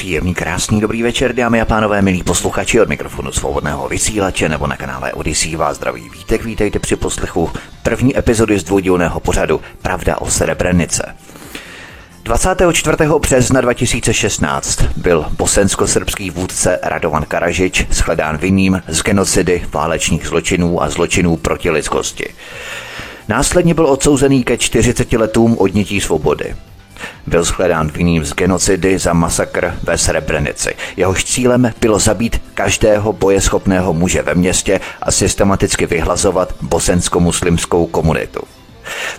Příjemný, krásný, dobrý večer, dámy a pánové, milí posluchači od mikrofonu svobodného vysílače nebo na kanále Odisí vás zdraví vítek, vítejte při poslechu první epizody z dvoudílného pořadu Pravda o Srebrenice. 24. března 2016 byl bosensko-srbský vůdce Radovan Karažič shledán vinným z genocidy, válečných zločinů a zločinů proti lidskosti. Následně byl odsouzený ke 40 letům odnětí svobody. Byl shledán vinným z genocidy za masakr ve Srebrenici. Jehož cílem bylo zabít každého bojeschopného muže ve městě a systematicky vyhlazovat bosensko-muslimskou komunitu.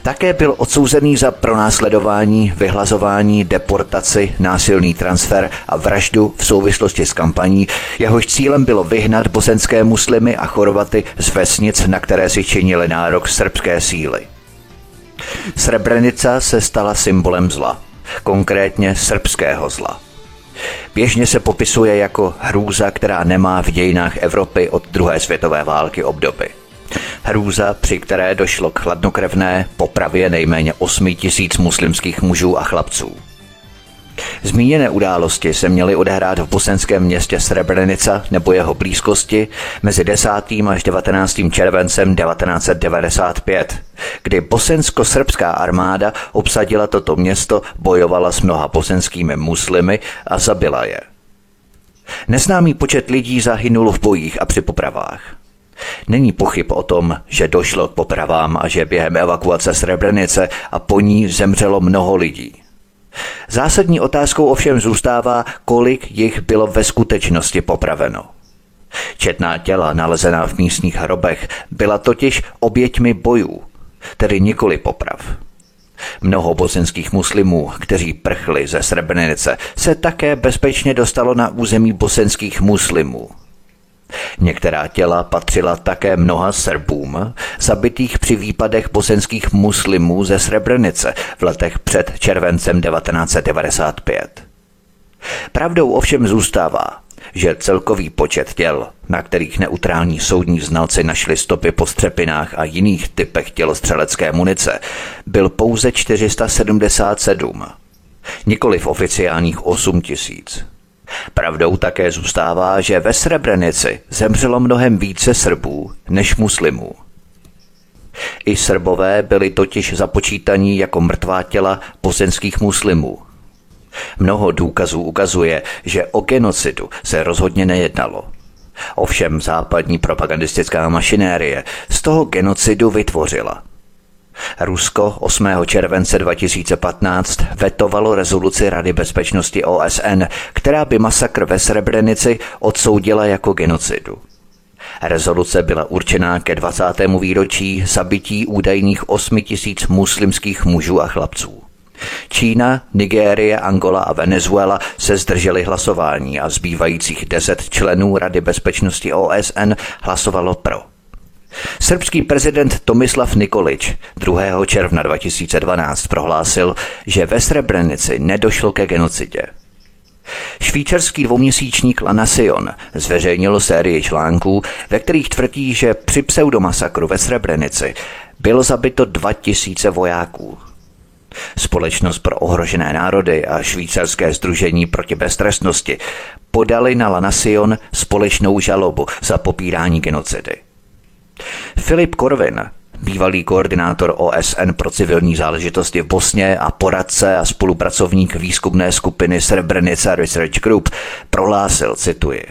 Také byl odsouzený za pronásledování, vyhlazování, deportaci, násilný transfer a vraždu v souvislosti s kampaní, jehož cílem bylo vyhnat bosenské muslimy a chorvaty z vesnic, na které si činili nárok srbské síly. Srebrenica se stala symbolem zla, konkrétně srbského zla. Běžně se popisuje jako hrůza, která nemá v dějinách Evropy od druhé světové války obdoby. Hrůza, při které došlo k chladnokrevné popravě nejméně 8 tisíc muslimských mužů a chlapců. Zmíněné události se měly odehrát v bosenském městě Srebrenica nebo jeho blízkosti mezi 10. až 19. červencem 1995, kdy bosensko-srbská armáda obsadila toto město, bojovala s mnoha bosenskými muslimy a zabila je. Neznámý počet lidí zahynul v bojích a při popravách. Není pochyb o tom, že došlo k popravám a že během evakuace Srebrenice a po ní zemřelo mnoho lidí. Zásadní otázkou ovšem zůstává, kolik jich bylo ve skutečnosti popraveno. Četná těla nalezená v místních hrobech byla totiž oběťmi bojů, tedy nikoli poprav. Mnoho bosenských muslimů, kteří prchli ze Srebrenice, se také bezpečně dostalo na území bosenských muslimů – Některá těla patřila také mnoha Srbům, zabitých při výpadech bosenských muslimů ze Srebrenice v letech před červencem 1995. Pravdou ovšem zůstává, že celkový počet těl, na kterých neutrální soudní znalci našli stopy po střepinách a jiných typech tělostřelecké munice, byl pouze 477, nikoli v oficiálních 8 tisíc. Pravdou také zůstává, že ve Srebrenici zemřelo mnohem více Srbů než muslimů. I Srbové byli totiž započítaní jako mrtvá těla bosenských muslimů. Mnoho důkazů ukazuje, že o genocidu se rozhodně nejednalo. Ovšem západní propagandistická mašinérie z toho genocidu vytvořila – Rusko 8. července 2015 vetovalo rezoluci Rady bezpečnosti OSN, která by masakr ve Srebrenici odsoudila jako genocidu. Rezoluce byla určená ke 20. výročí zabití údajných 8 tisíc muslimských mužů a chlapců. Čína, Nigérie, Angola a Venezuela se zdrželi hlasování a zbývajících 10 členů Rady bezpečnosti OSN hlasovalo pro. Srbský prezident Tomislav Nikolič 2. června 2012 prohlásil, že ve Srebrenici nedošlo ke genocidě. Švýcarský dvouměsíčník La Nation zveřejnil sérii článků, ve kterých tvrdí, že při pseudomasakru ve Srebrenici bylo zabito 2000 vojáků. Společnost pro ohrožené národy a švýcarské združení proti beztrestnosti podali na La Nation společnou žalobu za popírání genocidy. Filip Korvin, bývalý koordinátor OSN pro civilní záležitosti v Bosně a poradce a spolupracovník výzkumné skupiny Srebrenica Research Group, prohlásil, cituji,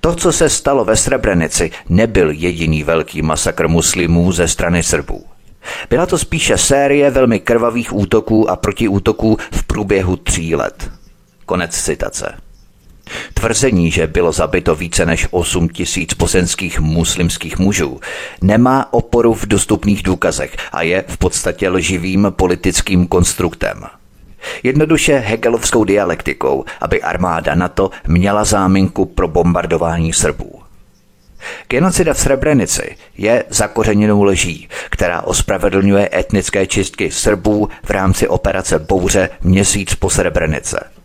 to, co se stalo ve Srebrenici, nebyl jediný velký masakr muslimů ze strany Srbů. Byla to spíše série velmi krvavých útoků a protiútoků v průběhu tří let. Konec citace. Tvrzení, že bylo zabito více než 8 tisíc bosenských muslimských mužů, nemá oporu v dostupných důkazech a je v podstatě lživým politickým konstruktem. Jednoduše hegelovskou dialektikou, aby armáda NATO měla záminku pro bombardování Srbů. Genocida v Srebrenici je zakořeněnou leží, která ospravedlňuje etnické čistky Srbů v rámci operace Bouře měsíc po Srebrenice.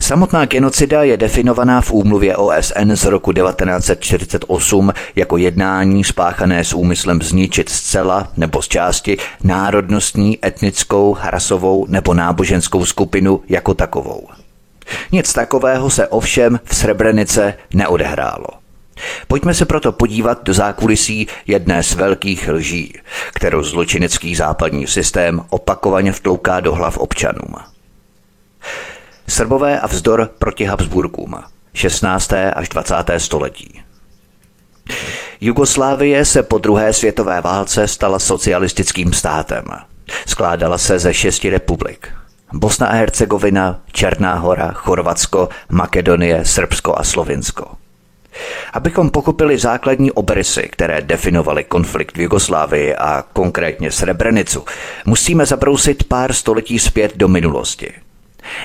Samotná genocida je definovaná v úmluvě OSN z roku 1948 jako jednání spáchané s úmyslem zničit zcela nebo z části národnostní, etnickou, rasovou nebo náboženskou skupinu jako takovou. Nic takového se ovšem v Srebrenice neodehrálo. Pojďme se proto podívat do zákulisí jedné z velkých lží, kterou zločinecký západní systém opakovaně vtlouká do hlav občanům. Srbové a vzdor proti Habsburkům 16. až 20. století. Jugoslávie se po druhé světové válce stala socialistickým státem. Skládala se ze šesti republik. Bosna a Hercegovina, Černá hora, Chorvatsko, Makedonie, Srbsko a Slovinsko. Abychom pochopili základní obrysy, které definovaly konflikt v Jugoslávii a konkrétně Srebrenicu, musíme zabrousit pár století zpět do minulosti.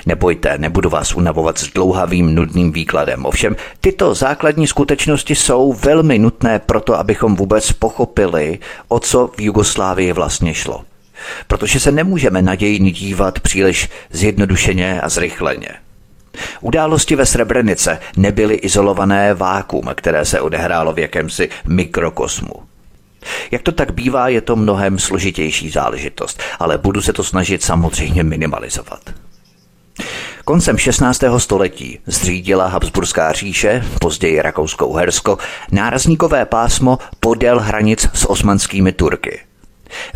Nebojte, nebudu vás unavovat s dlouhavým nudným výkladem. Ovšem, tyto základní skutečnosti jsou velmi nutné proto, abychom vůbec pochopili, o co v Jugoslávii vlastně šlo. Protože se nemůžeme nadějně dívat příliš zjednodušeně a zrychleně. Události ve Srebrenice nebyly izolované vákum, které se odehrálo v jakémsi mikrokosmu. Jak to tak bývá, je to mnohem složitější záležitost, ale budu se to snažit samozřejmě minimalizovat. Koncem 16. století zřídila Habsburská říše, později Rakousko-Uhersko, nárazníkové pásmo podél hranic s osmanskými Turky.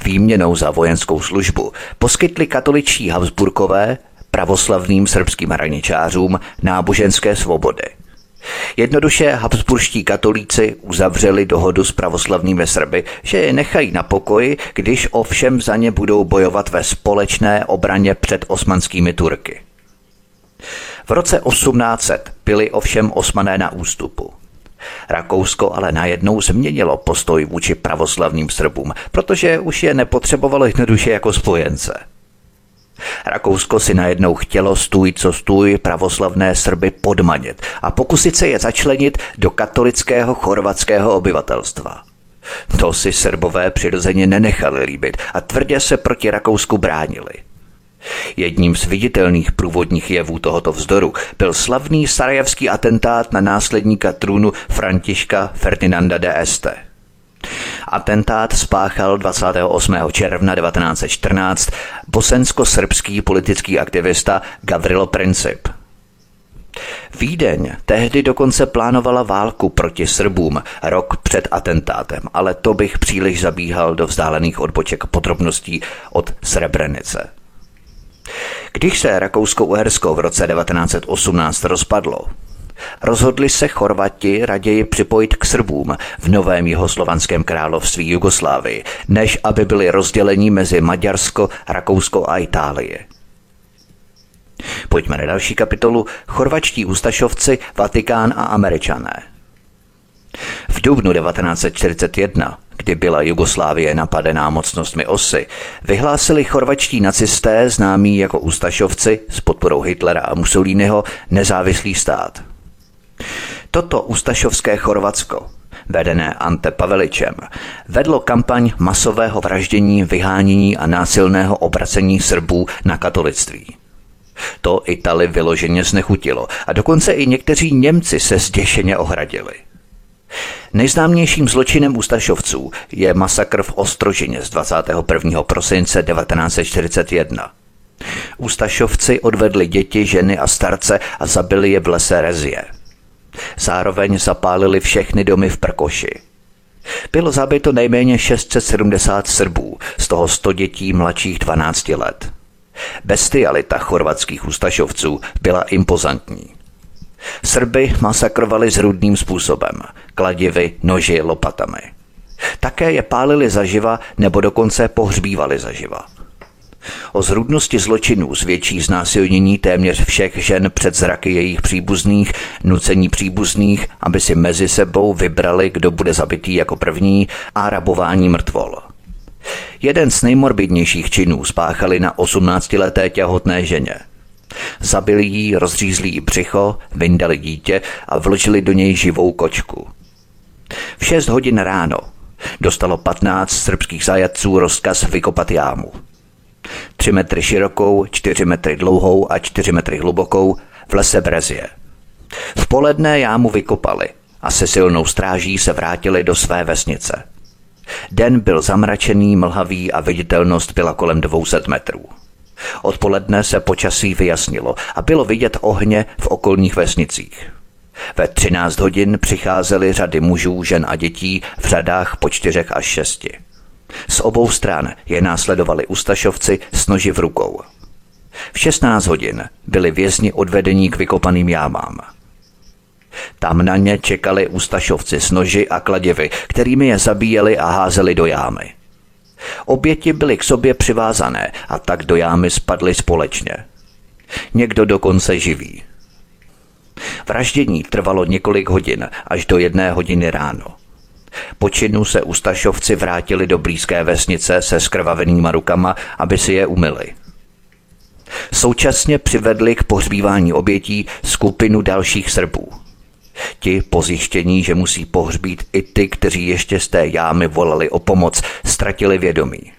Výměnou za vojenskou službu poskytli katoličtí Habsburkové pravoslavným srbským hraničářům náboženské svobody. Jednoduše habsburští katolíci uzavřeli dohodu s pravoslavnými Srby, že je nechají na pokoji, když ovšem za ně budou bojovat ve společné obraně před osmanskými Turky. V roce 1800 byli ovšem osmané na ústupu. Rakousko ale najednou změnilo postoj vůči pravoslavným Srbům, protože už je nepotřebovalo jednoduše jako spojence. Rakousko si najednou chtělo stůj co stůj pravoslavné Srby podmanit a pokusit se je začlenit do katolického chorvatského obyvatelstva. To si Srbové přirozeně nenechali líbit a tvrdě se proti Rakousku bránili – Jedním z viditelných průvodních jevů tohoto vzdoru byl slavný sarajevský atentát na následníka trůnu Františka Ferdinanda de Este. Atentát spáchal 28. června 1914 bosensko-srbský politický aktivista Gavrilo Princip. Vídeň tehdy dokonce plánovala válku proti Srbům rok před atentátem, ale to bych příliš zabíhal do vzdálených odboček podrobností od Srebrenice. Když se Rakousko-Uhersko v roce 1918 rozpadlo, rozhodli se Chorvati raději připojit k Srbům v novém jihoslovanském království Jugoslávii, než aby byli rozděleni mezi Maďarsko, Rakousko a Itálii. Pojďme na další kapitolu Chorvačtí ústašovci, Vatikán a Američané. V dubnu 1941 kdy byla Jugoslávie napadená mocnostmi osy, vyhlásili chorvačtí nacisté, známí jako ústašovci s podporou Hitlera a Mussoliniho, nezávislý stát. Toto ústašovské Chorvatsko, vedené Ante Paveličem, vedlo kampaň masového vraždění, vyhánění a násilného obracení Srbů na katolictví. To Itali vyloženě znechutilo a dokonce i někteří Němci se zděšeně ohradili – Nejznámějším zločinem ústašovců je masakr v Ostrožině z 21. prosince 1941. Ústašovci odvedli děti, ženy a starce a zabili je v lese Rezie. Zároveň zapálili všechny domy v Prkoši. Bylo zabito nejméně 670 Srbů, z toho 100 dětí mladších 12 let. Bestialita chorvatských ústašovců byla impozantní. Srby masakrovali zrudným způsobem, kladivy, noži, lopatami. Také je pálili zaživa nebo dokonce pohřbívali zaživa. O zrudnosti zločinů zvětší znásilnění téměř všech žen před zraky jejich příbuzných, nucení příbuzných, aby si mezi sebou vybrali, kdo bude zabitý jako první a rabování mrtvol. Jeden z nejmorbidnějších činů spáchali na 18-leté těhotné ženě – Zabili jí, rozřízli jí břicho, vyndali dítě a vložili do něj živou kočku. V 6 hodin ráno dostalo 15 srbských zajatců rozkaz vykopat jámu. 3 metry širokou, 4 metry dlouhou a 4 metry hlubokou v lese Brezie. V poledne jámu vykopali a se silnou stráží se vrátili do své vesnice. Den byl zamračený, mlhavý a viditelnost byla kolem 200 metrů. Odpoledne se počasí vyjasnilo a bylo vidět ohně v okolních vesnicích. Ve 13 hodin přicházely řady mužů, žen a dětí v řadách po čtyřech až šesti. Z obou stran je následovali ustašovci s noži v rukou. V 16 hodin byli vězni odvedení k vykopaným jámám. Tam na ně čekali ustašovci s noži a kladěvy, kterými je zabíjeli a házeli do jámy. Oběti byly k sobě přivázané a tak do jámy spadly společně. Někdo dokonce živý. Vraždění trvalo několik hodin až do jedné hodiny ráno. Po činu se ustašovci vrátili do blízké vesnice se skrvavenýma rukama, aby si je umyli. Současně přivedli k pohřbívání obětí skupinu dalších Srbů. Ti pozjištění, že musí pohřbít i ty, kteří ještě z té jámy volali o pomoc, ztratili vědomí.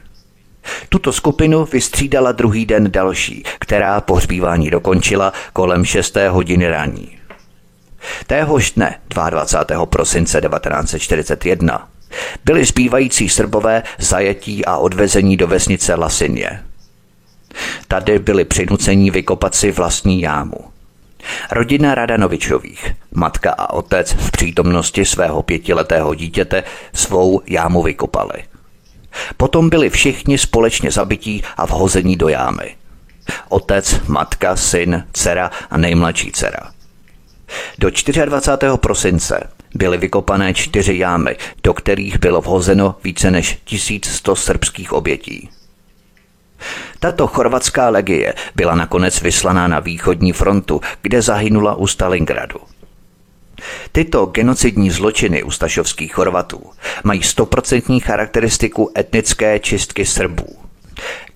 Tuto skupinu vystřídala druhý den další, která pohřbívání dokončila kolem 6. hodiny raní. Téhož dne, 22. prosince 1941, byli zbývající Srbové zajetí a odvezení do vesnice Lasinie. Tady byli přinuceni vykopat si vlastní jámu. Rodina Radanovičových, matka a otec v přítomnosti svého pětiletého dítěte svou jámu vykopali. Potom byli všichni společně zabití a vhození do jámy. Otec, matka, syn, dcera a nejmladší dcera. Do 24. prosince byly vykopané čtyři jámy, do kterých bylo vhozeno více než 1100 srbských obětí. Tato chorvatská legie byla nakonec vyslaná na východní frontu, kde zahynula u Stalingradu. Tyto genocidní zločiny ustašovských Chorvatů mají stoprocentní charakteristiku etnické čistky Srbů.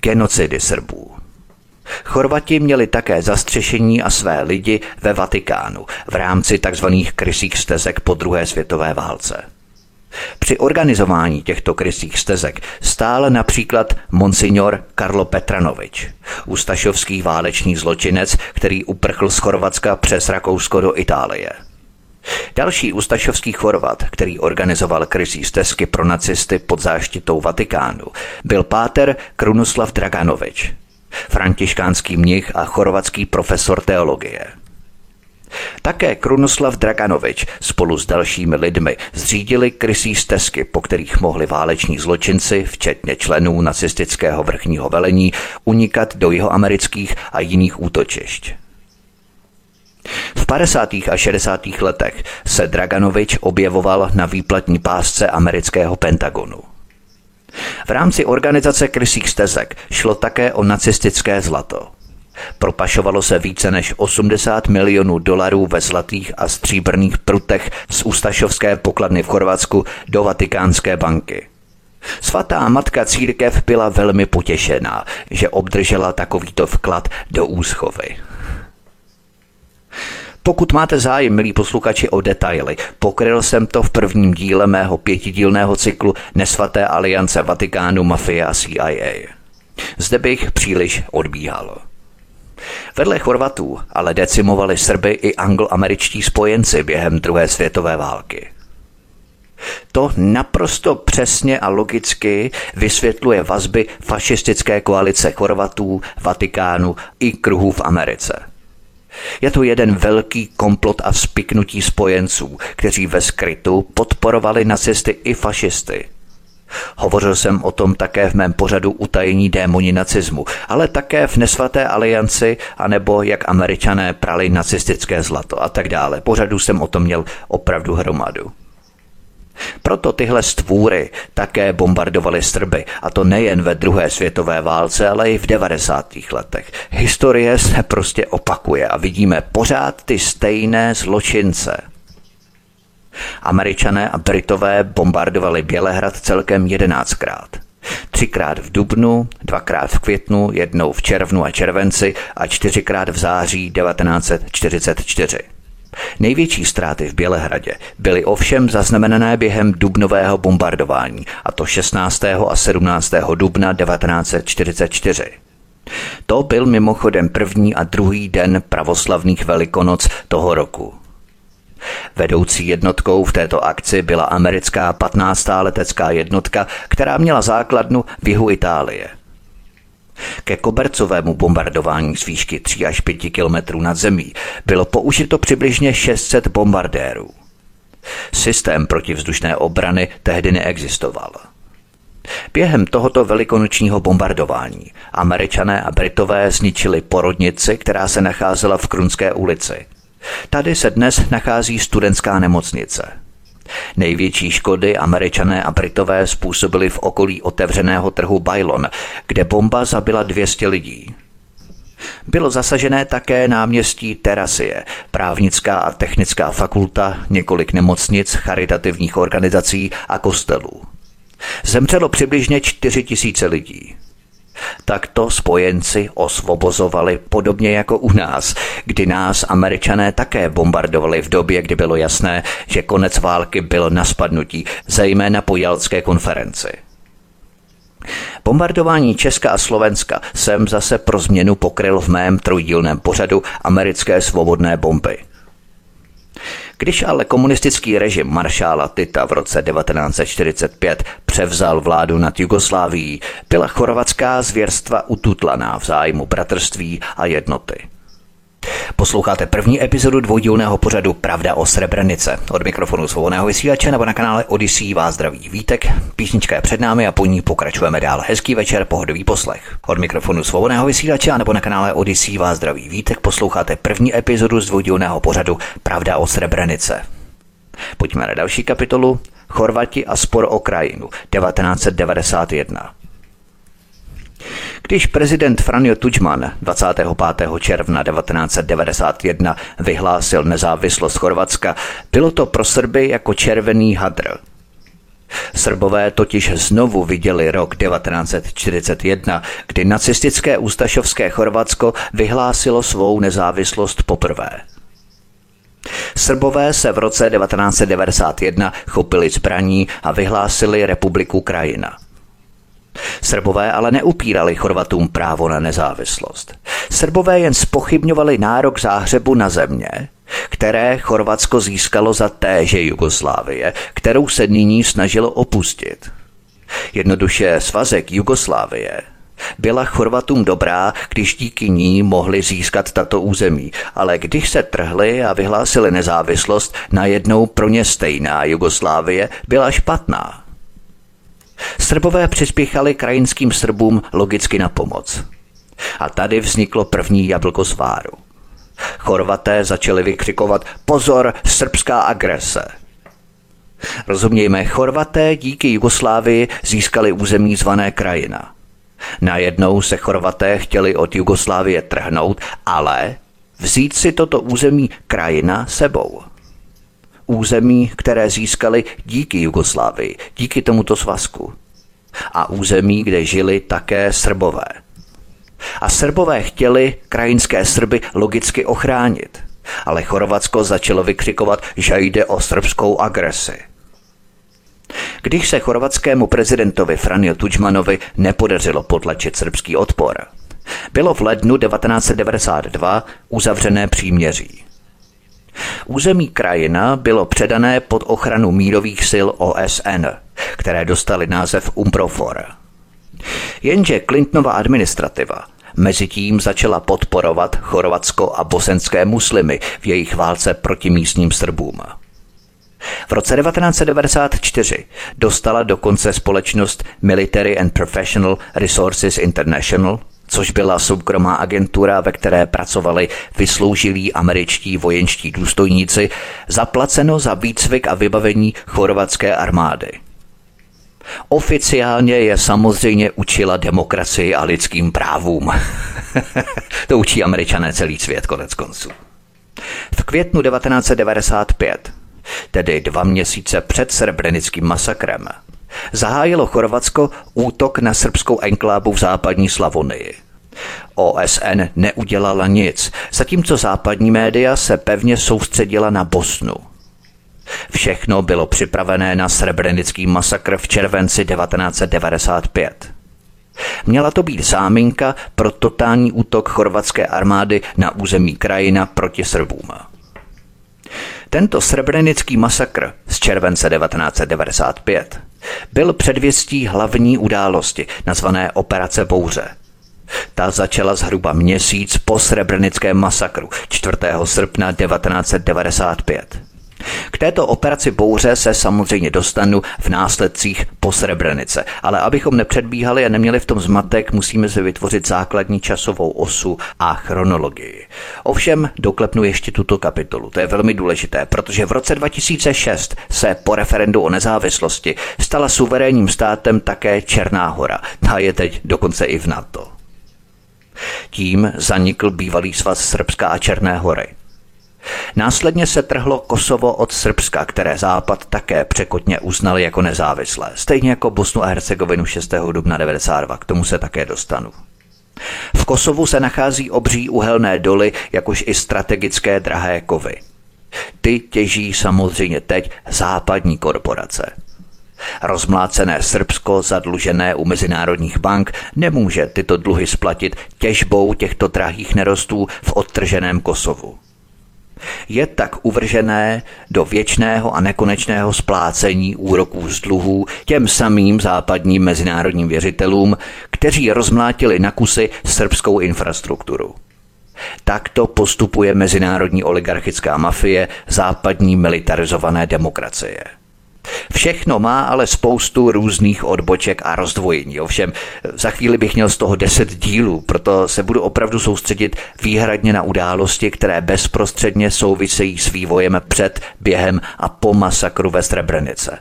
Genocidy Srbů. Chorvati měli také zastřešení a své lidi ve Vatikánu v rámci tzv. krysích stezek po druhé světové válce. Při organizování těchto krysích stezek stál například monsignor Karlo Petranovič, ustašovský válečný zločinec, který uprchl z Chorvatska přes Rakousko do Itálie. Další ustašovský Chorvat, který organizoval krysí stezky pro nacisty pod záštitou Vatikánu, byl páter Krunoslav Draganovič, františkánský mnich a chorvatský profesor teologie – také Krunoslav Draganovič spolu s dalšími lidmi zřídili krysí stezky, po kterých mohli váleční zločinci, včetně členů nacistického vrchního velení, unikat do jeho amerických a jiných útočišť. V 50. a 60. letech se Draganovič objevoval na výplatní pásce amerického Pentagonu. V rámci organizace krysích stezek šlo také o nacistické zlato – Propašovalo se více než 80 milionů dolarů ve zlatých a stříbrných prutech z Ustašovské pokladny v Chorvatsku do Vatikánské banky. Svatá matka církev byla velmi potěšená, že obdržela takovýto vklad do úschovy. Pokud máte zájem, milí posluchači, o detaily, pokryl jsem to v prvním díle mého pětidílného cyklu Nesvaté aliance Vatikánu, mafie a CIA. Zde bych příliš odbíhal. Vedle Chorvatů ale decimovali Srby i angloameričtí spojenci během druhé světové války. To naprosto přesně a logicky vysvětluje vazby fašistické koalice Chorvatů, Vatikánu i kruhů v Americe. Je to jeden velký komplot a vzpiknutí spojenců, kteří ve skrytu podporovali nacisty i fašisty – Hovořil jsem o tom také v mém pořadu Utajení démoni nacismu, ale také v Nesvaté alianci, anebo jak američané prali nacistické zlato a tak dále. Pořadu jsem o tom měl opravdu hromadu. Proto tyhle stvůry také bombardovaly Srby, a to nejen ve druhé světové válce, ale i v 90. letech. Historie se prostě opakuje a vidíme pořád ty stejné zločince – Američané a Britové bombardovali Bělehrad celkem jedenáctkrát. Třikrát v dubnu, dvakrát v květnu, jednou v červnu a červenci a čtyřikrát v září 1944. Největší ztráty v Bělehradě byly ovšem zaznamenané během dubnového bombardování, a to 16. a 17. dubna 1944. To byl mimochodem první a druhý den pravoslavných velikonoc toho roku. Vedoucí jednotkou v této akci byla americká 15. letecká jednotka, která měla základnu v jihu Itálie. Ke kobercovému bombardování z výšky 3 až 5 kilometrů nad zemí bylo použito přibližně 600 bombardérů. Systém protivzdušné obrany tehdy neexistoval. Během tohoto velikonočního bombardování američané a Britové zničili porodnici, která se nacházela v Krunské ulici. Tady se dnes nachází studentská nemocnice. Největší škody američané a Britové způsobili v okolí otevřeného trhu Bailon, kde bomba zabila 200 lidí. Bylo zasažené také náměstí Terasie, právnická a technická fakulta, několik nemocnic, charitativních organizací a kostelů. Zemřelo přibližně 4 tisíce lidí. Takto spojenci osvobozovali podobně jako u nás, kdy nás američané také bombardovali v době, kdy bylo jasné, že konec války byl na spadnutí, zejména po Jalské konferenci. Bombardování Česka a Slovenska jsem zase pro změnu pokryl v mém trojdílném pořadu americké svobodné bomby – když ale komunistický režim maršála Tita v roce 1945 převzal vládu nad Jugoslávií, byla chorvatská zvěrstva ututlaná v zájmu bratrství a jednoty. Posloucháte první epizodu dvoudílného pořadu Pravda o Srebrenice. Od mikrofonu svobodného vysílače nebo na kanále Odyssey vás zdraví Vítek. Písnička je před námi a po ní pokračujeme dál. Hezký večer, pohodový poslech. Od mikrofonu svobodného vysílače nebo na kanále Odyssey vás zdraví Vítek. Posloucháte první epizodu z dvoudílného pořadu Pravda o Srebrenice. Pojďme na další kapitolu. Chorvati a spor o krajinu 1991. Když prezident Franjo Tudžman 25. června 1991 vyhlásil nezávislost Chorvatska, bylo to pro Srby jako červený hadr. Srbové totiž znovu viděli rok 1941, kdy nacistické ústašovské Chorvatsko vyhlásilo svou nezávislost poprvé. Srbové se v roce 1991 chopili zbraní a vyhlásili republiku Krajina – Srbové ale neupírali Chorvatům právo na nezávislost. Srbové jen spochybňovali nárok záhřebu na země, které Chorvatsko získalo za téže Jugoslávie, kterou se nyní snažilo opustit. Jednoduše svazek Jugoslávie byla Chorvatům dobrá, když díky ní mohli získat tato území, ale když se trhli a vyhlásili nezávislost, najednou pro ně stejná Jugoslávie byla špatná. Srbové přispěchali krajinským Srbům logicky na pomoc. A tady vzniklo první jablko sváru. Chorvaté začali vykřikovat pozor, srbská agrese. Rozumějme, Chorvaté díky Jugoslávii získali území zvané krajina. Najednou se Chorvaté chtěli od Jugoslávie trhnout, ale vzít si toto území krajina sebou území, které získali díky Jugoslávii, díky tomuto svazku. A území, kde žili také Srbové. A Srbové chtěli krajinské Srby logicky ochránit. Ale Chorvatsko začalo vykřikovat, že jde o srbskou agresi. Když se chorvatskému prezidentovi Franjo Tudžmanovi nepodařilo potlačit srbský odpor, bylo v lednu 1992 uzavřené příměří. Území krajina bylo předané pod ochranu mírových sil OSN, které dostaly název UMPROFOR. Jenže Clintonova administrativa mezitím začala podporovat chorvatsko a bosenské muslimy v jejich válce proti místním Srbům. V roce 1994 dostala dokonce společnost Military and Professional Resources International což byla soukromá agentura, ve které pracovali vysloužilí američtí vojenští důstojníci, zaplaceno za výcvik a vybavení chorvatské armády. Oficiálně je samozřejmě učila demokracii a lidským právům. to učí američané celý svět konec konců. V květnu 1995, tedy dva měsíce před srebrenickým masakrem, zahájilo Chorvatsko útok na srbskou enklávu v západní Slavonii. OSN neudělala nic, zatímco západní média se pevně soustředila na Bosnu. Všechno bylo připravené na srebrenický masakr v červenci 1995. Měla to být záminka pro totální útok chorvatské armády na území krajina proti Srbům. Tento srebrenický masakr z července 1995 byl předvěstí hlavní události, nazvané Operace Bouře. Ta začala zhruba měsíc po srebrenickém masakru 4. srpna 1995. K této operaci bouře se samozřejmě dostanu v následcích po Srebrenice, ale abychom nepředbíhali a neměli v tom zmatek, musíme si vytvořit základní časovou osu a chronologii. Ovšem doklepnu ještě tuto kapitolu. To je velmi důležité, protože v roce 2006 se po referendu o nezávislosti stala suverénním státem také Černá hora. Ta je teď dokonce i v NATO. Tím zanikl bývalý svaz Srbská a Černé hory. Následně se trhlo Kosovo od Srbska, které Západ také překotně uznal jako nezávislé, stejně jako Bosnu a Hercegovinu 6. dubna 92, k tomu se také dostanu. V Kosovu se nachází obří uhelné doly, jakož i strategické drahé kovy. Ty těží samozřejmě teď západní korporace. Rozmlácené Srbsko, zadlužené u mezinárodních bank, nemůže tyto dluhy splatit těžbou těchto drahých nerostů v odtrženém Kosovu je tak uvržené do věčného a nekonečného splácení úroků z dluhů těm samým západním mezinárodním věřitelům, kteří rozmlátili na kusy srbskou infrastrukturu. Takto postupuje mezinárodní oligarchická mafie západní militarizované demokracie. Všechno má ale spoustu různých odboček a rozdvojení. Ovšem, za chvíli bych měl z toho deset dílů, proto se budu opravdu soustředit výhradně na události, které bezprostředně souvisejí s vývojem před, během a po masakru ve Srebrenice.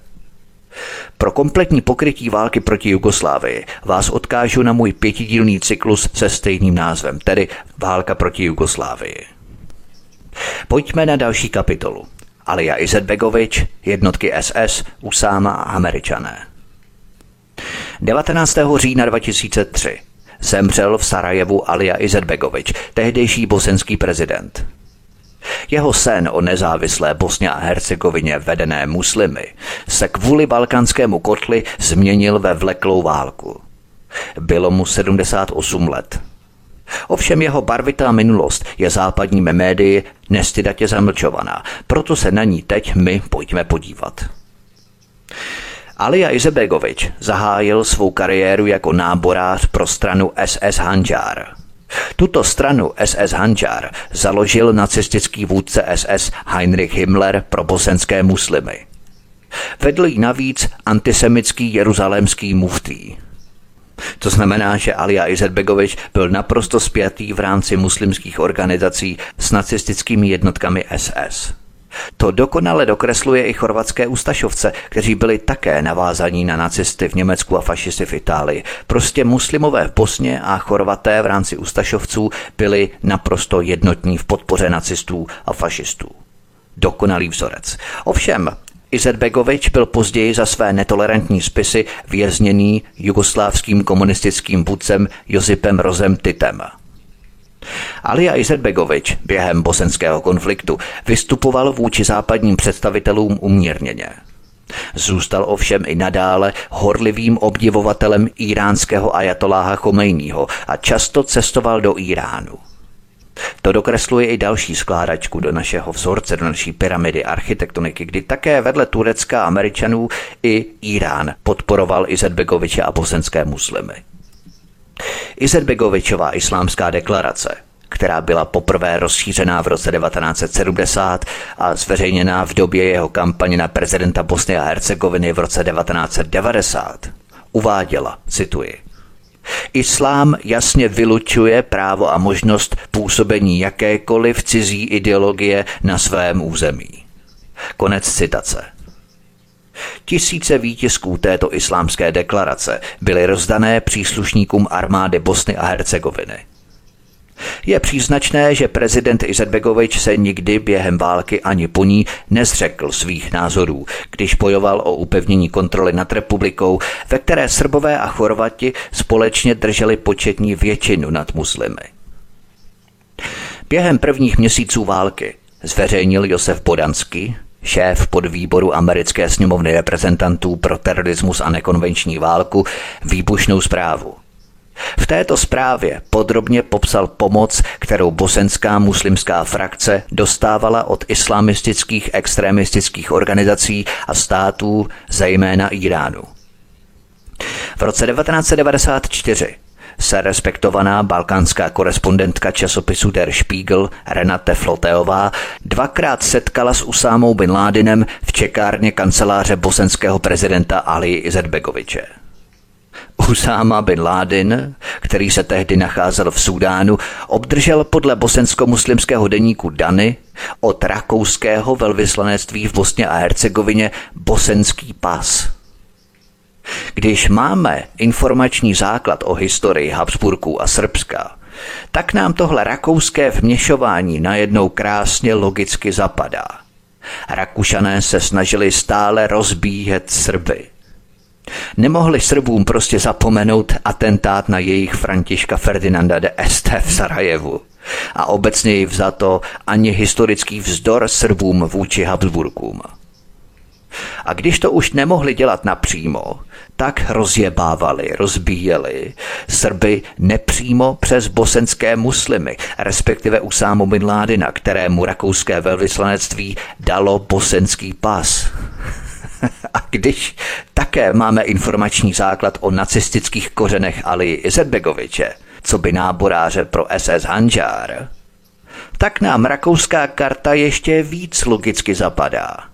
Pro kompletní pokrytí války proti Jugoslávii vás odkážu na můj pětidílný cyklus se stejným názvem, tedy Válka proti Jugoslávii. Pojďme na další kapitolu. Alia Izetbegovič, jednotky SS, Usáma a Američané. 19. října 2003 zemřel v Sarajevu Alia Izetbegovič, tehdejší bosenský prezident. Jeho sen o nezávislé Bosně a Hercegovině vedené muslimy se kvůli balkánskému kotli změnil ve vleklou válku. Bylo mu 78 let. Ovšem jeho barvitá minulost je západními médii nestydatě zamlčovaná, proto se na ní teď my pojďme podívat. Alija Izebegovič zahájil svou kariéru jako náborář pro stranu SS Hanžár. Tuto stranu SS Hanžár založil nacistický vůdce SS Heinrich Himmler pro bosenské muslimy. Vedl ji navíc antisemický jeruzalémský muftý. To znamená, že Alia Izetbegovič byl naprosto spjatý v rámci muslimských organizací s nacistickými jednotkami SS. To dokonale dokresluje i chorvatské ústašovce, kteří byli také navázaní na nacisty v Německu a fašisty v Itálii. Prostě muslimové v Bosně a chorvaté v rámci ústašovců byli naprosto jednotní v podpoře nacistů a fašistů. Dokonalý vzorec. Ovšem, Izetbegovič byl později za své netolerantní spisy vězněný jugoslávským komunistickým vůdcem Josipem Rozem Titem. Alia Izetbegovič během bosenského konfliktu vystupoval vůči západním představitelům umírněně. Zůstal ovšem i nadále horlivým obdivovatelem iránského ajatoláha Chomejního a často cestoval do Iránu. To dokresluje i další skládačku do našeho vzorce, do naší pyramidy architektoniky, kdy také vedle Turecka a Američanů i Irán podporoval Izetbegoviče a bosenské muslimy. Izetbegovičová islámská deklarace která byla poprvé rozšířená v roce 1970 a zveřejněná v době jeho kampaně na prezidenta Bosny a Hercegoviny v roce 1990, uváděla, cituji, Islám jasně vylučuje právo a možnost působení jakékoliv cizí ideologie na svém území. Konec citace. Tisíce výtisků této islámské deklarace byly rozdané příslušníkům armády Bosny a Hercegoviny. Je příznačné, že prezident Izetbegovič se nikdy během války ani po ní nezřekl svých názorů, když bojoval o upevnění kontroly nad republikou, ve které Srbové a Chorvati společně drželi početní většinu nad muslimy. Během prvních měsíců války zveřejnil Josef Podansky, šéf podvýboru americké sněmovny reprezentantů pro terorismus a nekonvenční válku, výbušnou zprávu – v této zprávě podrobně popsal pomoc, kterou bosenská muslimská frakce dostávala od islamistických extremistických organizací a států, zejména Iránu. V roce 1994 se respektovaná balkánská korespondentka časopisu Der Spiegel Renate Floteová dvakrát setkala s Usámou bin Ládinem v čekárně kanceláře bosenského prezidenta Ali Izetbegoviče. Usáma bin Laden, který se tehdy nacházel v Súdánu, obdržel podle bosensko-muslimského deníku Dany od rakouského velvyslanectví v Bosně a Hercegovině bosenský pas. Když máme informační základ o historii Habsburků a Srbska, tak nám tohle rakouské vměšování najednou krásně logicky zapadá. Rakušané se snažili stále rozbíjet Srby – Nemohli Srbům prostě zapomenout atentát na jejich Františka Ferdinanda de Este v Sarajevu a obecně vzato ani historický vzdor Srbům vůči Habsburkům. A když to už nemohli dělat napřímo, tak rozjebávali, rozbíjeli Srby nepřímo přes bosenské muslimy, respektive Usámu bin Ládina, kterému rakouské velvyslanectví dalo bosenský pas. A když také máme informační základ o nacistických kořenech Ali Izetbegoviče, co by náboráře pro SS Hanžár, tak nám rakouská karta ještě víc logicky zapadá.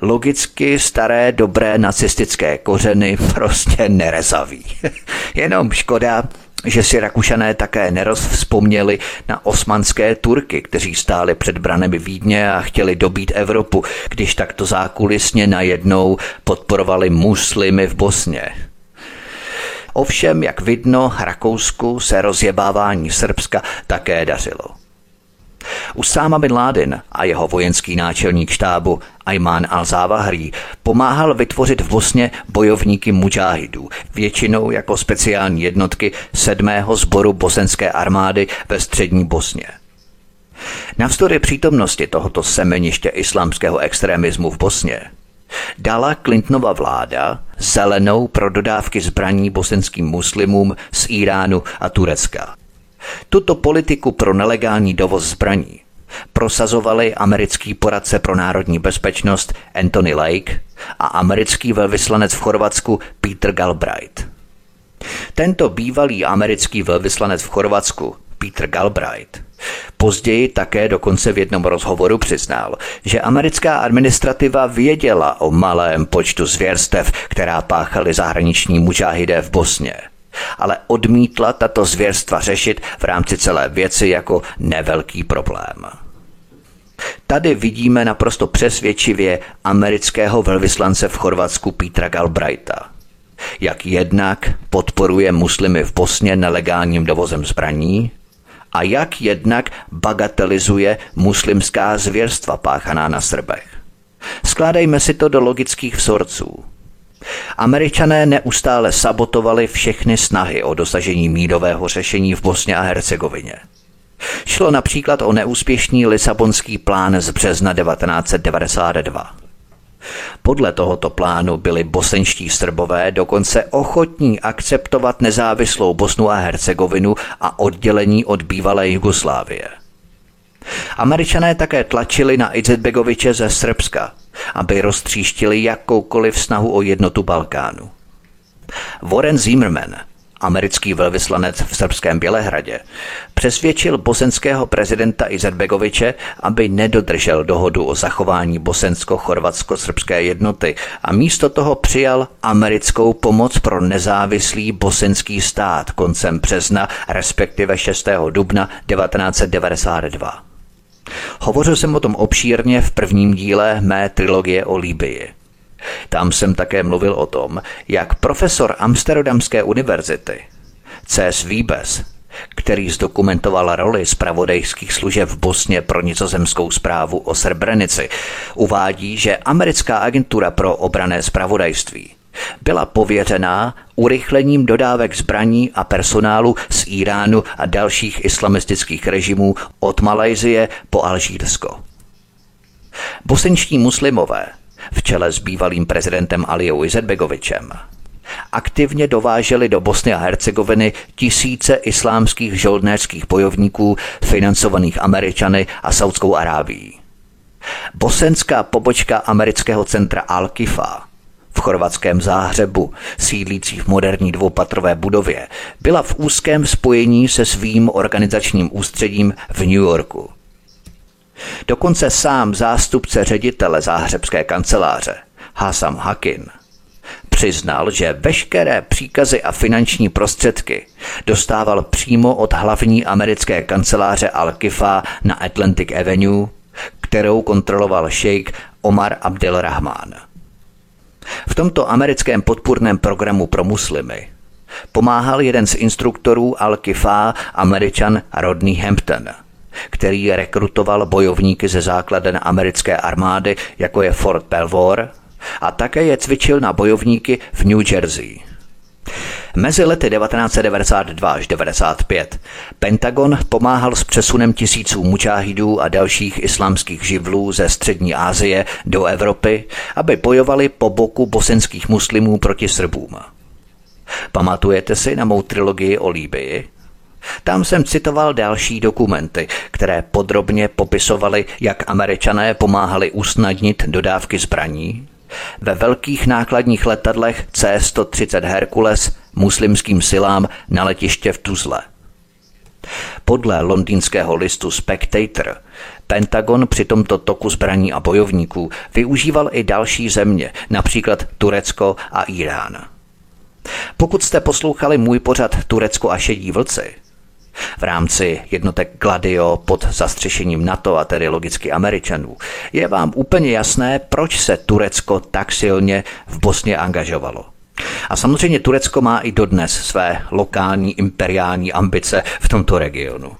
Logicky staré dobré nacistické kořeny prostě nerezaví. Jenom škoda, že si Rakušané také neroz vzpomněli na osmanské Turky, kteří stáli před branami Vídně a chtěli dobít Evropu, když takto zákulisně najednou podporovali muslimy v Bosně. Ovšem, jak vidno, Rakousku se rozjebávání Srbska také dařilo. Usáma bin Laden a jeho vojenský náčelník štábu Ayman al-Zawahri pomáhal vytvořit v Bosně bojovníky mužáhidů, většinou jako speciální jednotky sedmého sboru bosenské armády ve střední Bosně. Navzdory přítomnosti tohoto semeniště islámského extremismu v Bosně dala Clintonova vláda zelenou pro dodávky zbraní bosenským muslimům z Iránu a Turecka. Tuto politiku pro nelegální dovoz zbraní prosazovali americký poradce pro národní bezpečnost Anthony Lake a americký velvyslanec v Chorvatsku Peter Galbraith. Tento bývalý americký velvyslanec v Chorvatsku Peter Galbraith Později také dokonce v jednom rozhovoru přiznal, že americká administrativa věděla o malém počtu zvěrstev, která páchali zahraniční mužáhidé v Bosně – ale odmítla tato zvěrstva řešit v rámci celé věci jako nevelký problém. Tady vidíme naprosto přesvědčivě amerického velvyslance v Chorvatsku Petra Galbraita. Jak jednak podporuje muslimy v Bosně nelegálním dovozem zbraní a jak jednak bagatelizuje muslimská zvěrstva páchaná na Srbech. Skládejme si to do logických vzorců. Američané neustále sabotovali všechny snahy o dosažení mírového řešení v Bosně a Hercegovině. Šlo například o neúspěšný Lisabonský plán z března 1992. Podle tohoto plánu byli bosenští Srbové dokonce ochotní akceptovat nezávislou Bosnu a Hercegovinu a oddělení od bývalé Jugoslávie. Američané také tlačili na Izetbegoviče ze Srbska, aby roztříštili jakoukoliv snahu o jednotu Balkánu. Warren Zimmerman, americký velvyslanec v srbském Bělehradě, přesvědčil bosenského prezidenta Izetbegoviče, aby nedodržel dohodu o zachování bosensko-chorvatsko-srbské jednoty a místo toho přijal americkou pomoc pro nezávislý bosenský stát koncem března, respektive 6. dubna 1992. Hovořil jsem o tom obšírně v prvním díle mé trilogie o Líbii. Tam jsem také mluvil o tom, jak profesor Amsterdamské univerzity C.S. Wiebes který zdokumentoval roli zpravodajských služeb v Bosně pro nizozemskou zprávu o Srebrenici, uvádí, že americká agentura pro obrané zpravodajství byla pověřená urychlením dodávek zbraní a personálu z Iránu a dalších islamistických režimů od Malajzie po Alžírsko. Bosenští muslimové v čele s bývalým prezidentem Alijou Izetbegovičem aktivně dováželi do Bosny a Hercegoviny tisíce islámských žoldnéřských bojovníků financovaných Američany a Saudskou Arábií. Bosenská pobočka amerického centra Al-Kifa v chorvatském záhřebu, sídlící v moderní dvoupatrové budově, byla v úzkém spojení se svým organizačním ústředím v New Yorku. Dokonce sám zástupce ředitele záhřebské kanceláře, Hasam Hakin, přiznal, že veškeré příkazy a finanční prostředky dostával přímo od hlavní americké kanceláře Al-Kifa na Atlantic Avenue, kterou kontroloval šejk Omar Abdel Rahman. V tomto americkém podpůrném programu pro muslimy pomáhal jeden z instruktorů Al-Kifa, američan Rodney Hampton, který rekrutoval bojovníky ze základen americké armády, jako je Fort Belvoir, a také je cvičil na bojovníky v New Jersey. Mezi lety 1992 až 1995 Pentagon pomáhal s přesunem tisíců mučáhidů a dalších islámských živlů ze střední Asie do Evropy, aby bojovali po boku bosenských muslimů proti Srbům. Pamatujete si na mou trilogii o Líbii? Tam jsem citoval další dokumenty, které podrobně popisovaly, jak američané pomáhali usnadnit dodávky zbraní, ve velkých nákladních letadlech C-130 Hercules muslimským silám na letiště v Tuzle. Podle londýnského listu Spectator Pentagon při tomto toku zbraní a bojovníků využíval i další země, například Turecko a Irán. Pokud jste poslouchali můj pořad Turecko a šedí vlci, v rámci jednotek Gladio pod zastřešením NATO a tedy logicky Američanů, je vám úplně jasné, proč se Turecko tak silně v Bosně angažovalo. A samozřejmě Turecko má i dodnes své lokální imperiální ambice v tomto regionu.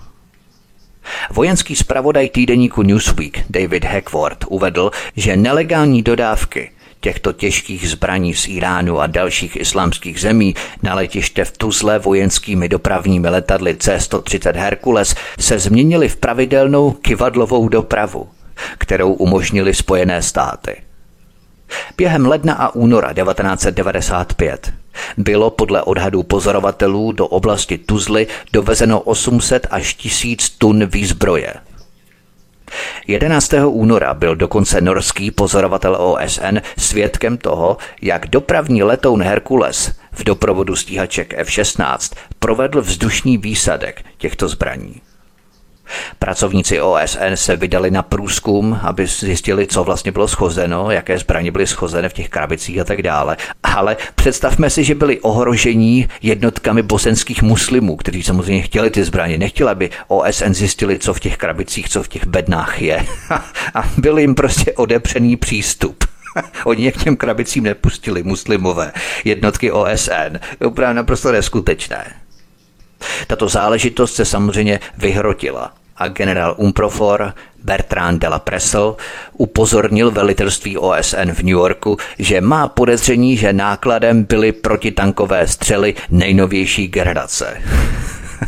Vojenský zpravodaj týdeníku Newsweek David Hackworth uvedl, že nelegální dodávky těchto těžkých zbraní z Iránu a dalších islámských zemí na letiště v Tuzle vojenskými dopravními letadly C-130 Hercules se změnily v pravidelnou kivadlovou dopravu, kterou umožnili Spojené státy. Během ledna a února 1995 bylo podle odhadů pozorovatelů do oblasti Tuzly dovezeno 800 až 1000 tun výzbroje – 11. února byl dokonce norský pozorovatel OSN svědkem toho, jak dopravní letoun Herkules v doprovodu stíhaček F-16 provedl vzdušný výsadek těchto zbraní. Pracovníci OSN se vydali na průzkum, aby zjistili, co vlastně bylo schozeno, jaké zbraně byly schozeny v těch krabicích a tak dále. Ale představme si, že byli ohrožení jednotkami bosenských muslimů, kteří samozřejmě chtěli ty zbraně. Nechtěli, aby OSN zjistili, co v těch krabicích, co v těch bednách je. A byl jim prostě odepřený přístup. Oni je k těm krabicím nepustili, muslimové, jednotky OSN. Je opravdu naprosto neskutečné. Tato záležitost se samozřejmě vyhrotila a generál Umprofor Bertrand de la Pressel upozornil velitelství OSN v New Yorku, že má podezření, že nákladem byly protitankové střely nejnovější generace.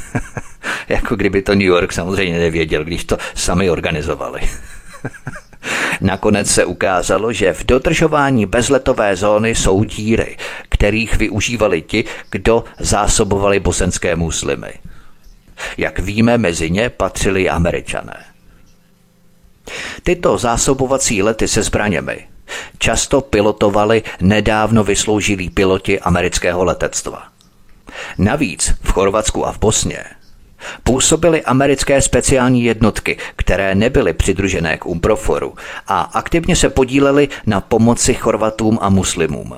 jako kdyby to New York samozřejmě nevěděl, když to sami organizovali. Nakonec se ukázalo, že v dodržování bezletové zóny jsou díry, kterých využívali ti, kdo zásobovali bosenské muslimy. Jak víme, mezi ně patřili američané. Tyto zásobovací lety se zbraněmi často pilotovali nedávno vysloužilí piloti amerického letectva. Navíc v Chorvatsku a v Bosně Působily americké speciální jednotky, které nebyly přidružené k Umproforu a aktivně se podílely na pomoci Chorvatům a muslimům.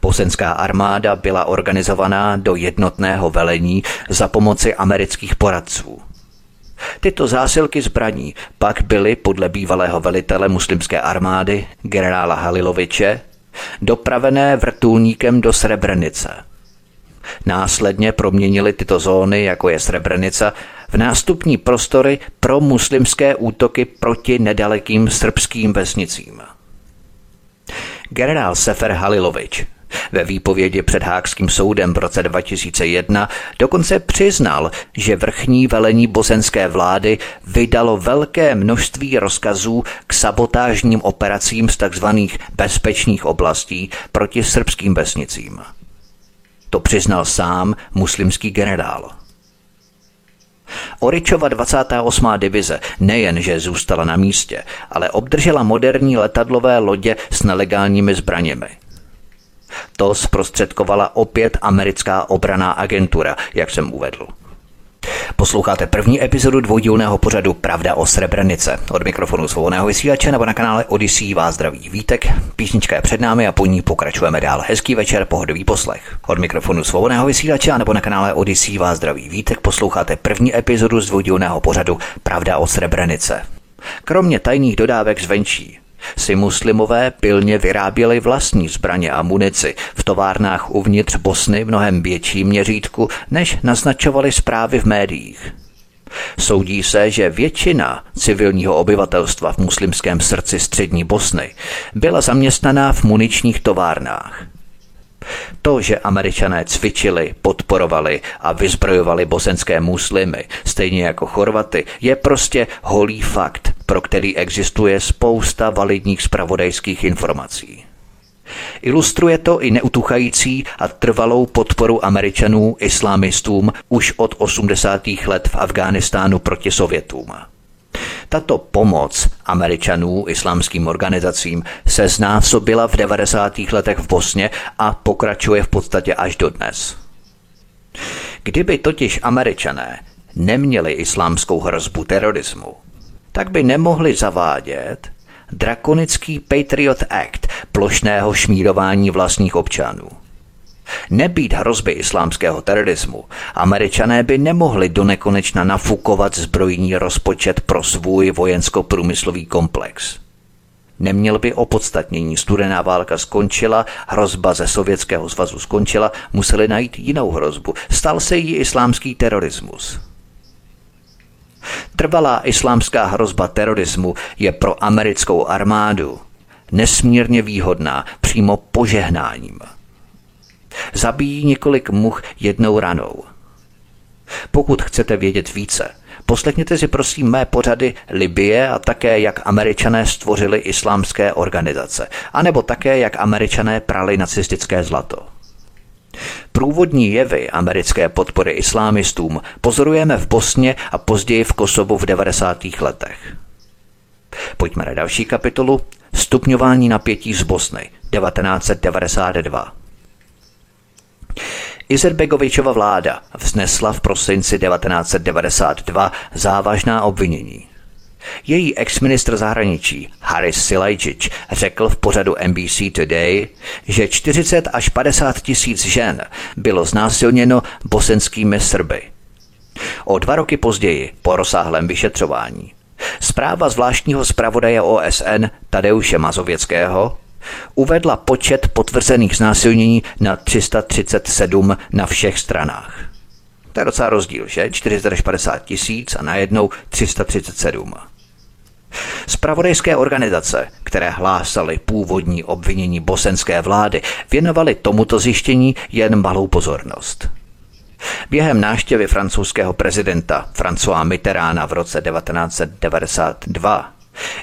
Posenská armáda byla organizovaná do jednotného velení za pomoci amerických poradců. Tyto zásilky zbraní pak byly podle bývalého velitele muslimské armády, generála Haliloviče, dopravené vrtulníkem do Srebrenice – následně proměnili tyto zóny, jako je Srebrenica, v nástupní prostory pro muslimské útoky proti nedalekým srbským vesnicím. Generál Sefer Halilovič ve výpovědi před Hákským soudem v roce 2001 dokonce přiznal, že vrchní velení bosenské vlády vydalo velké množství rozkazů k sabotážním operacím z tzv. bezpečných oblastí proti srbským vesnicím. To přiznal sám muslimský generál. Oričova 28. divize nejenže zůstala na místě, ale obdržela moderní letadlové lodě s nelegálními zbraněmi – to zprostředkovala opět americká obraná agentura, jak jsem uvedl. Posloucháte první epizodu dvoudílného pořadu Pravda o Srebrenice. Od mikrofonu svobodného vysílače nebo na kanále Odyssey vás zdraví Vítek. Písnička je před námi a po ní pokračujeme dál. Hezký večer, pohodový poslech. Od mikrofonu svobodného vysílače nebo na kanále Odyssey vás zdraví Vítek. Posloucháte první epizodu z dvoudílného pořadu Pravda o Srebrenice. Kromě tajných dodávek zvenčí si muslimové pilně vyráběli vlastní zbraně a munici v továrnách uvnitř Bosny v mnohem větším měřítku, než naznačovali zprávy v médiích. Soudí se, že většina civilního obyvatelstva v muslimském srdci střední Bosny byla zaměstnaná v muničních továrnách. To, že američané cvičili, podporovali a vyzbrojovali bosenské muslimy, stejně jako Chorvaty, je prostě holý fakt, pro který existuje spousta validních spravodajských informací. Ilustruje to i neutuchající a trvalou podporu Američanů islámistům už od 80. let v Afghánistánu proti Sovětům. Tato pomoc Američanů islámským organizacím se znásobila v 90. letech v Bosně a pokračuje v podstatě až do dnes. Kdyby totiž Američané neměli islámskou hrozbu terorismu, tak by nemohli zavádět drakonický Patriot Act plošného šmírování vlastních občanů. Nebýt hrozby islámského terorismu, američané by nemohli do nekonečna nafukovat zbrojní rozpočet pro svůj vojensko-průmyslový komplex. Neměl by opodstatnění, studená válka skončila, hrozba ze Sovětského svazu skončila, museli najít jinou hrozbu. Stal se jí islámský terorismus. Trvalá islámská hrozba terorismu je pro americkou armádu nesmírně výhodná, přímo požehnáním. Zabíjí několik much jednou ranou. Pokud chcete vědět více, poslechněte si prosím mé pořady Libie a také jak američané stvořili islámské organizace, anebo také jak američané prali nacistické zlato. Průvodní jevy americké podpory islámistům pozorujeme v Bosně a později v Kosovu v 90. letech. Pojďme na další kapitolu Stupňování napětí z Bosny 1992. Izetbegovičova vláda vznesla v prosinci 1992 závažná obvinění. Její ex-ministr zahraničí Haris Silajčič řekl v pořadu NBC Today, že 40 až 50 tisíc žen bylo znásilněno bosenskými Srby. O dva roky později, po rozsáhlém vyšetřování, zpráva zvláštního zpravodaje OSN Tadeuše Mazověckého uvedla počet potvrzených znásilnění na 337 na všech stranách. To je docela rozdíl, že? 450 tisíc a najednou 337. Spravodajské organizace, které hlásaly původní obvinění bosenské vlády, věnovaly tomuto zjištění jen malou pozornost. Během návštěvy francouzského prezidenta François Mitterranda v roce 1992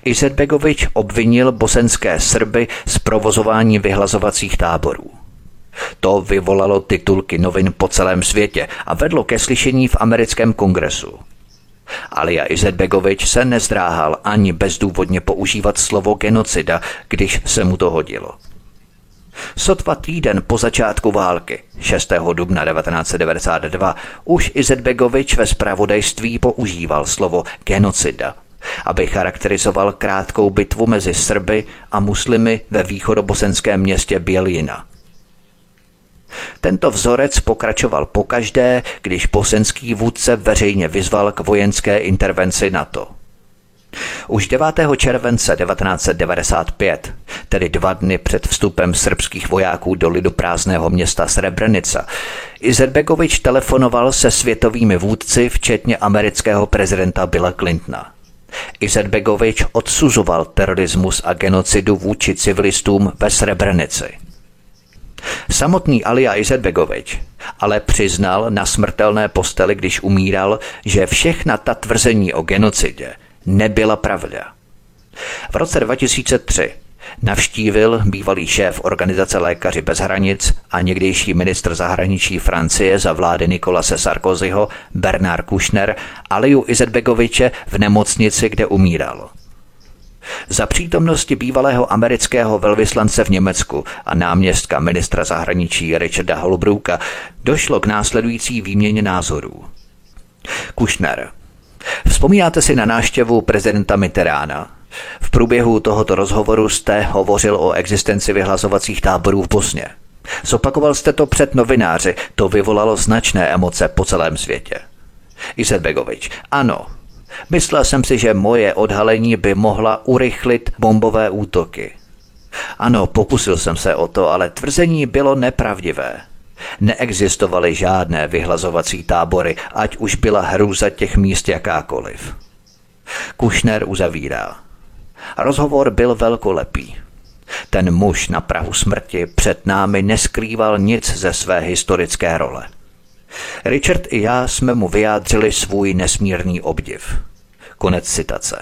Izetbegovič obvinil bosenské Srby z provozování vyhlazovacích táborů. To vyvolalo titulky novin po celém světě a vedlo ke slyšení v americkém kongresu. Alia Izetbegovič se nezdráhal ani bezdůvodně používat slovo genocida, když se mu to hodilo. Sotva týden po začátku války, 6. dubna 1992, už Izetbegovič ve spravodajství používal slovo genocida, aby charakterizoval krátkou bitvu mezi Srby a muslimy ve východobosenském městě Bělina – tento vzorec pokračoval pokaždé, když bosenský vůdce veřejně vyzval k vojenské intervenci NATO. Už 9. července 1995, tedy dva dny před vstupem srbských vojáků do lidoprázdného města Srebrenica, Izetbegovič telefonoval se světovými vůdci, včetně amerického prezidenta Billa Clintona. Izetbegovič odsuzoval terorismus a genocidu vůči civilistům ve Srebrenici. Samotný Alia Izetbegovič ale přiznal na smrtelné posteli, když umíral, že všechna ta tvrzení o genocidě nebyla pravda. V roce 2003 navštívil bývalý šéf organizace Lékaři bez hranic a někdejší ministr zahraničí Francie za vlády Nikolase Sarkozyho Bernard Kushner Aliu Izetbegoviče v nemocnici, kde umíral. Za přítomnosti bývalého amerického velvyslance v Německu a náměstka ministra zahraničí Richarda Holbrooka došlo k následující výměně názorů. Kushner. Vzpomínáte si na náštěvu prezidenta Mitterána? V průběhu tohoto rozhovoru jste hovořil o existenci vyhlazovacích táborů v Bosně. Zopakoval jste to před novináři, to vyvolalo značné emoce po celém světě. Izetbegovič, ano, Myslel jsem si, že moje odhalení by mohla urychlit bombové útoky. Ano, pokusil jsem se o to, ale tvrzení bylo nepravdivé. Neexistovaly žádné vyhlazovací tábory, ať už byla hrůza těch míst jakákoliv. Kušner uzavírá. Rozhovor byl velkolepý. Ten muž na Prahu smrti před námi neskrýval nic ze své historické role. Richard i já jsme mu vyjádřili svůj nesmírný obdiv. Konec citace.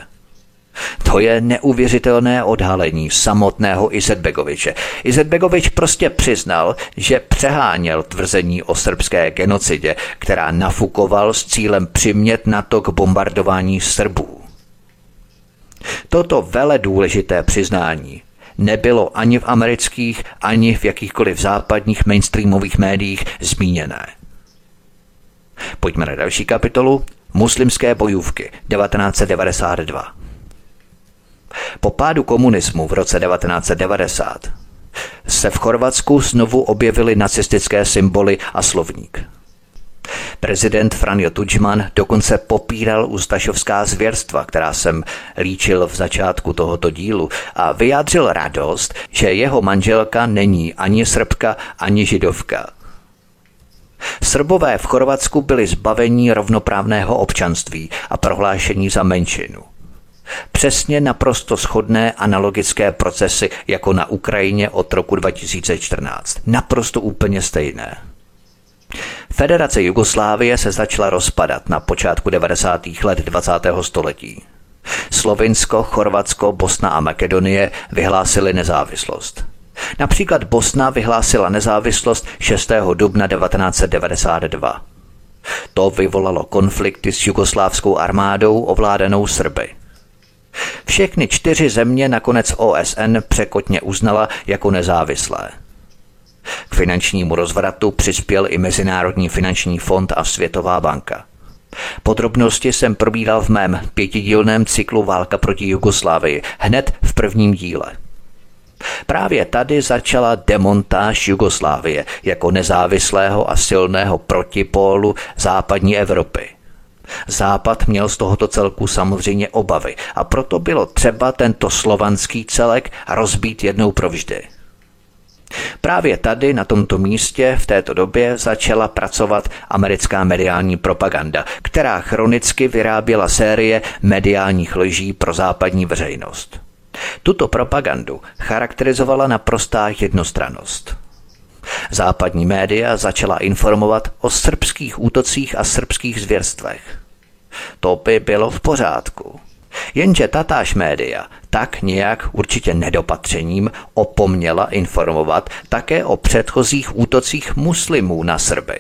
To je neuvěřitelné odhalení samotného Izetbegoviče. Izetbegovič prostě přiznal, že přeháněl tvrzení o srbské genocidě, která nafukoval s cílem přimět na to k bombardování Srbů. Toto vele důležité přiznání nebylo ani v amerických, ani v jakýchkoliv západních mainstreamových médiích zmíněné. Pojďme na další kapitolu. Muslimské bojůvky 1992. Po pádu komunismu v roce 1990 se v Chorvatsku znovu objevily nacistické symboly a slovník. Prezident Franjo Tudžman dokonce popíral ustašovská zvěrstva, která jsem líčil v začátku tohoto dílu a vyjádřil radost, že jeho manželka není ani srbka, ani židovka. Srbové v Chorvatsku byli zbavení rovnoprávného občanství a prohlášení za menšinu. Přesně naprosto shodné analogické procesy jako na Ukrajině od roku 2014. Naprosto úplně stejné. Federace Jugoslávie se začala rozpadat na počátku 90. let 20. století. Slovinsko, Chorvatsko, Bosna a Makedonie vyhlásili nezávislost. Například Bosna vyhlásila nezávislost 6. dubna 1992. To vyvolalo konflikty s jugoslávskou armádou ovládanou Srby. Všechny čtyři země nakonec OSN překotně uznala jako nezávislé. K finančnímu rozvratu přispěl i Mezinárodní finanční fond a Světová banka. Podrobnosti jsem probíral v mém pětidílném cyklu Válka proti Jugoslávii hned v prvním díle – Právě tady začala demontáž Jugoslávie jako nezávislého a silného protipólu západní Evropy. Západ měl z tohoto celku samozřejmě obavy a proto bylo třeba tento slovanský celek rozbít jednou provždy. Právě tady, na tomto místě, v této době začala pracovat americká mediální propaganda, která chronicky vyráběla série mediálních lží pro západní veřejnost. Tuto propagandu charakterizovala naprostá jednostranost. Západní média začala informovat o srbských útocích a srbských zvěrstvech. To by bylo v pořádku. Jenže tatáž média tak nějak určitě nedopatřením opomněla informovat také o předchozích útocích muslimů na Srby.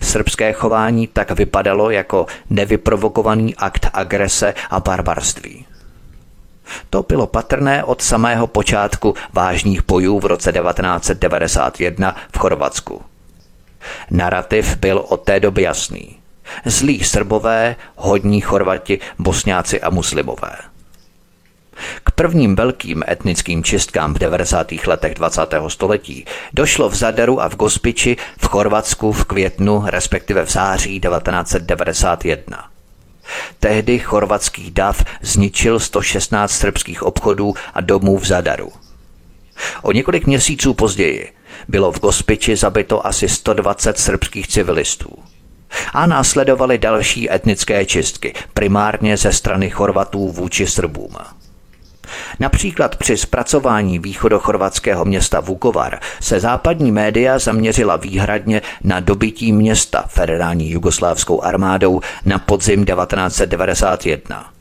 Srbské chování tak vypadalo jako nevyprovokovaný akt agrese a barbarství. To bylo patrné od samého počátku vážných bojů v roce 1991 v Chorvatsku. Narrativ byl od té doby jasný. Zlí Srbové, hodní Chorvati, Bosňáci a Muslimové. K prvním velkým etnickým čistkám v 90. letech 20. století došlo v Zaderu a v Gospiči v Chorvatsku v květnu, respektive v září 1991. Tehdy chorvatský dav zničil 116 srbských obchodů a domů v Zadaru. O několik měsíců později bylo v Gospiči zabito asi 120 srbských civilistů. A následovaly další etnické čistky, primárně ze strany Chorvatů vůči Srbům. Například při zpracování východochorvatského města Vukovar se západní média zaměřila výhradně na dobytí města federální jugoslávskou armádou na podzim 1991.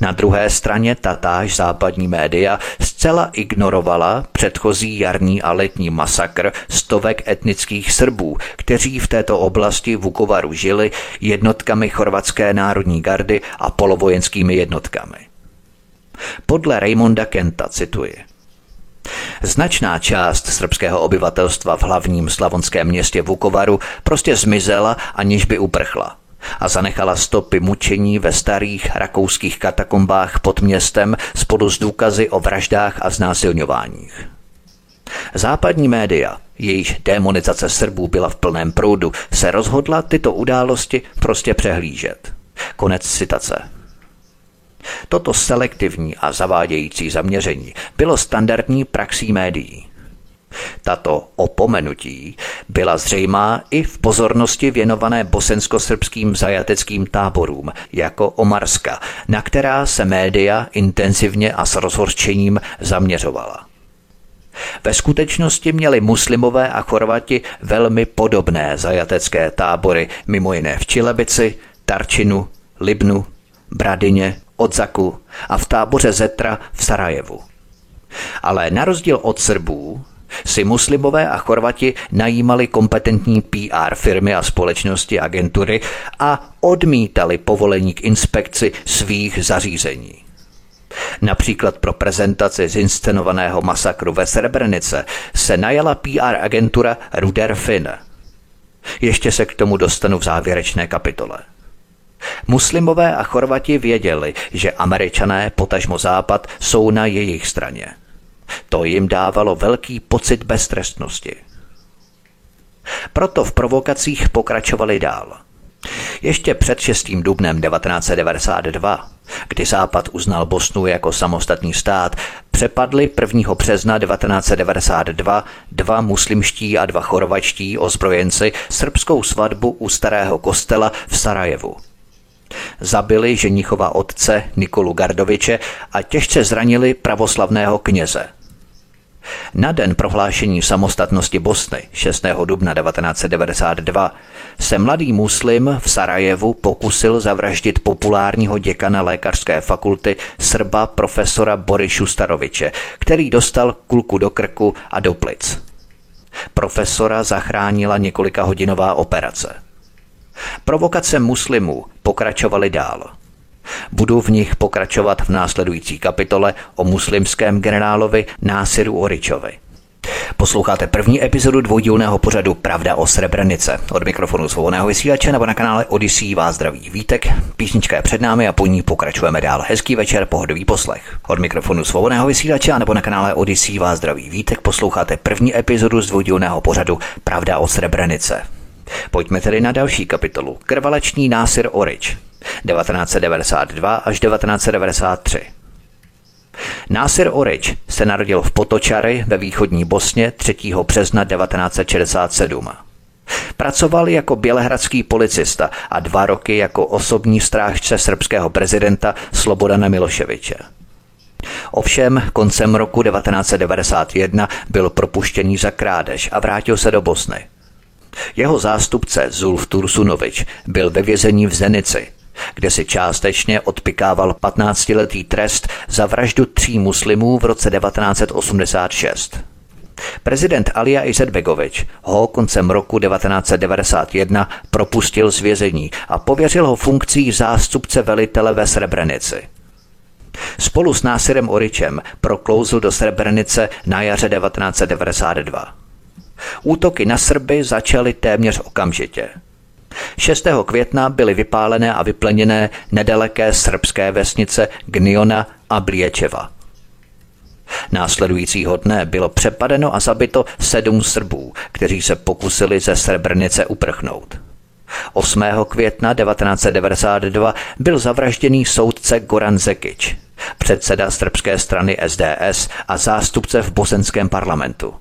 Na druhé straně tatáž západní média zcela ignorovala předchozí jarní a letní masakr stovek etnických Srbů, kteří v této oblasti Vukovaru žili jednotkami chorvatské národní gardy a polovojenskými jednotkami. Podle Raymonda Kenta cituji. Značná část srbského obyvatelstva v hlavním slavonském městě Vukovaru prostě zmizela, aniž by uprchla a zanechala stopy mučení ve starých rakouských katakombách pod městem spolu s důkazy o vraždách a znásilňováních. Západní média, jejíž demonizace Srbů byla v plném proudu, se rozhodla tyto události prostě přehlížet. Konec citace. Toto selektivní a zavádějící zaměření bylo standardní praxí médií. Tato opomenutí byla zřejmá i v pozornosti věnované bosensko-srbským zajateckým táborům jako Omarska, na která se média intenzivně a s rozhorčením zaměřovala. Ve skutečnosti měli muslimové a Chorvati velmi podobné zajatecké tábory, mimo jiné v Čilebici, Tarčinu, Libnu, Bradině, Odzaku a v táboře Zetra v Sarajevu. Ale na rozdíl od Srbů si muslimové a Chorvati najímali kompetentní PR firmy a společnosti agentury a odmítali povolení k inspekci svých zařízení. Například pro prezentaci zinscenovaného masakru ve Srebrenice se najala PR agentura Ruder Finn. Ještě se k tomu dostanu v závěrečné kapitole. Muslimové a Chorvati věděli, že američané, potažmo západ, jsou na jejich straně. To jim dávalo velký pocit beztrestnosti. Proto v provokacích pokračovali dál. Ještě před 6. dubnem 1992, kdy Západ uznal Bosnu jako samostatný stát, přepadli 1. března 1992 dva muslimští a dva chorvačtí ozbrojenci srbskou svatbu u starého kostela v Sarajevu. Zabili ženichova otce Nikolu Gardoviče a těžce zranili pravoslavného kněze. Na den prohlášení samostatnosti Bosny 6. dubna 1992 se mladý muslim v Sarajevu pokusil zavraždit populárního děkana lékařské fakulty Srba profesora Borišu Staroviče, který dostal kulku do krku a do plic. Profesora zachránila několika hodinová operace. Provokace muslimů pokračovaly dál. Budu v nich pokračovat v následující kapitole o muslimském generálovi Násiru Oričovi. Posloucháte první epizodu dvoudílného pořadu Pravda o Srebrenice. Od mikrofonu svobodného vysílače nebo na kanále Odyssey vás zdraví Vítek. Písnička je před námi a po ní pokračujeme dál. Hezký večer, pohodový poslech. Od mikrofonu svobodného vysílače nebo na kanále Odyssey vás zdraví Vítek. Posloucháte první epizodu z dvoudílného pořadu Pravda o Srebrenice. Pojďme tedy na další kapitolu. Krvaleční Násir Orič. 1992 až 1993. Násir Orič se narodil v Potočary ve východní Bosně 3. března 1967. Pracoval jako bělehradský policista a dva roky jako osobní strážce srbského prezidenta Slobodana Miloševiče. Ovšem koncem roku 1991 byl propuštěný za krádež a vrátil se do Bosny. Jeho zástupce Zulf Tursunovič byl ve vězení v Zenici, kde si částečně odpikával 15-letý trest za vraždu tří muslimů v roce 1986. Prezident Alija Izetbegovič ho koncem roku 1991 propustil z vězení a pověřil ho funkcí zástupce velitele ve Srebrenici. Spolu s Násirem Oričem proklouzl do Srebrenice na jaře 1992. Útoky na Srby začaly téměř okamžitě. 6. května byly vypálené a vypleněné nedaleké srbské vesnice Gniona a Bliečeva. Následujícího dne bylo přepadeno a zabito sedm Srbů, kteří se pokusili ze Srebrnice uprchnout. 8. května 1992 byl zavražděný soudce Goran Zekič, předseda srbské strany SDS a zástupce v bosenském parlamentu.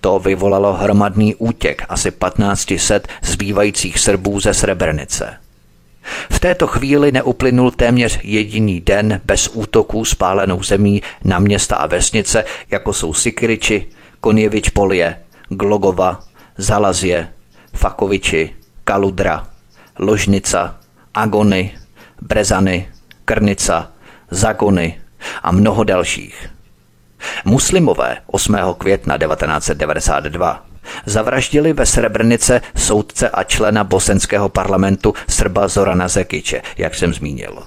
To vyvolalo hromadný útěk asi 1500 zbývajících Srbů ze Srebrenice. V této chvíli neuplynul téměř jediný den bez útoků spálenou zemí na města a vesnice, jako jsou Sikiriči, Konjevič Polie, Glogova, Zalazje, Fakoviči, Kaludra, Ložnica, Agony, Brezany, Krnica, Zagony a mnoho dalších. Muslimové 8. května 1992 zavraždili ve Srebrnice soudce a člena bosenského parlamentu Srba Zorana Zekiče, jak jsem zmínil.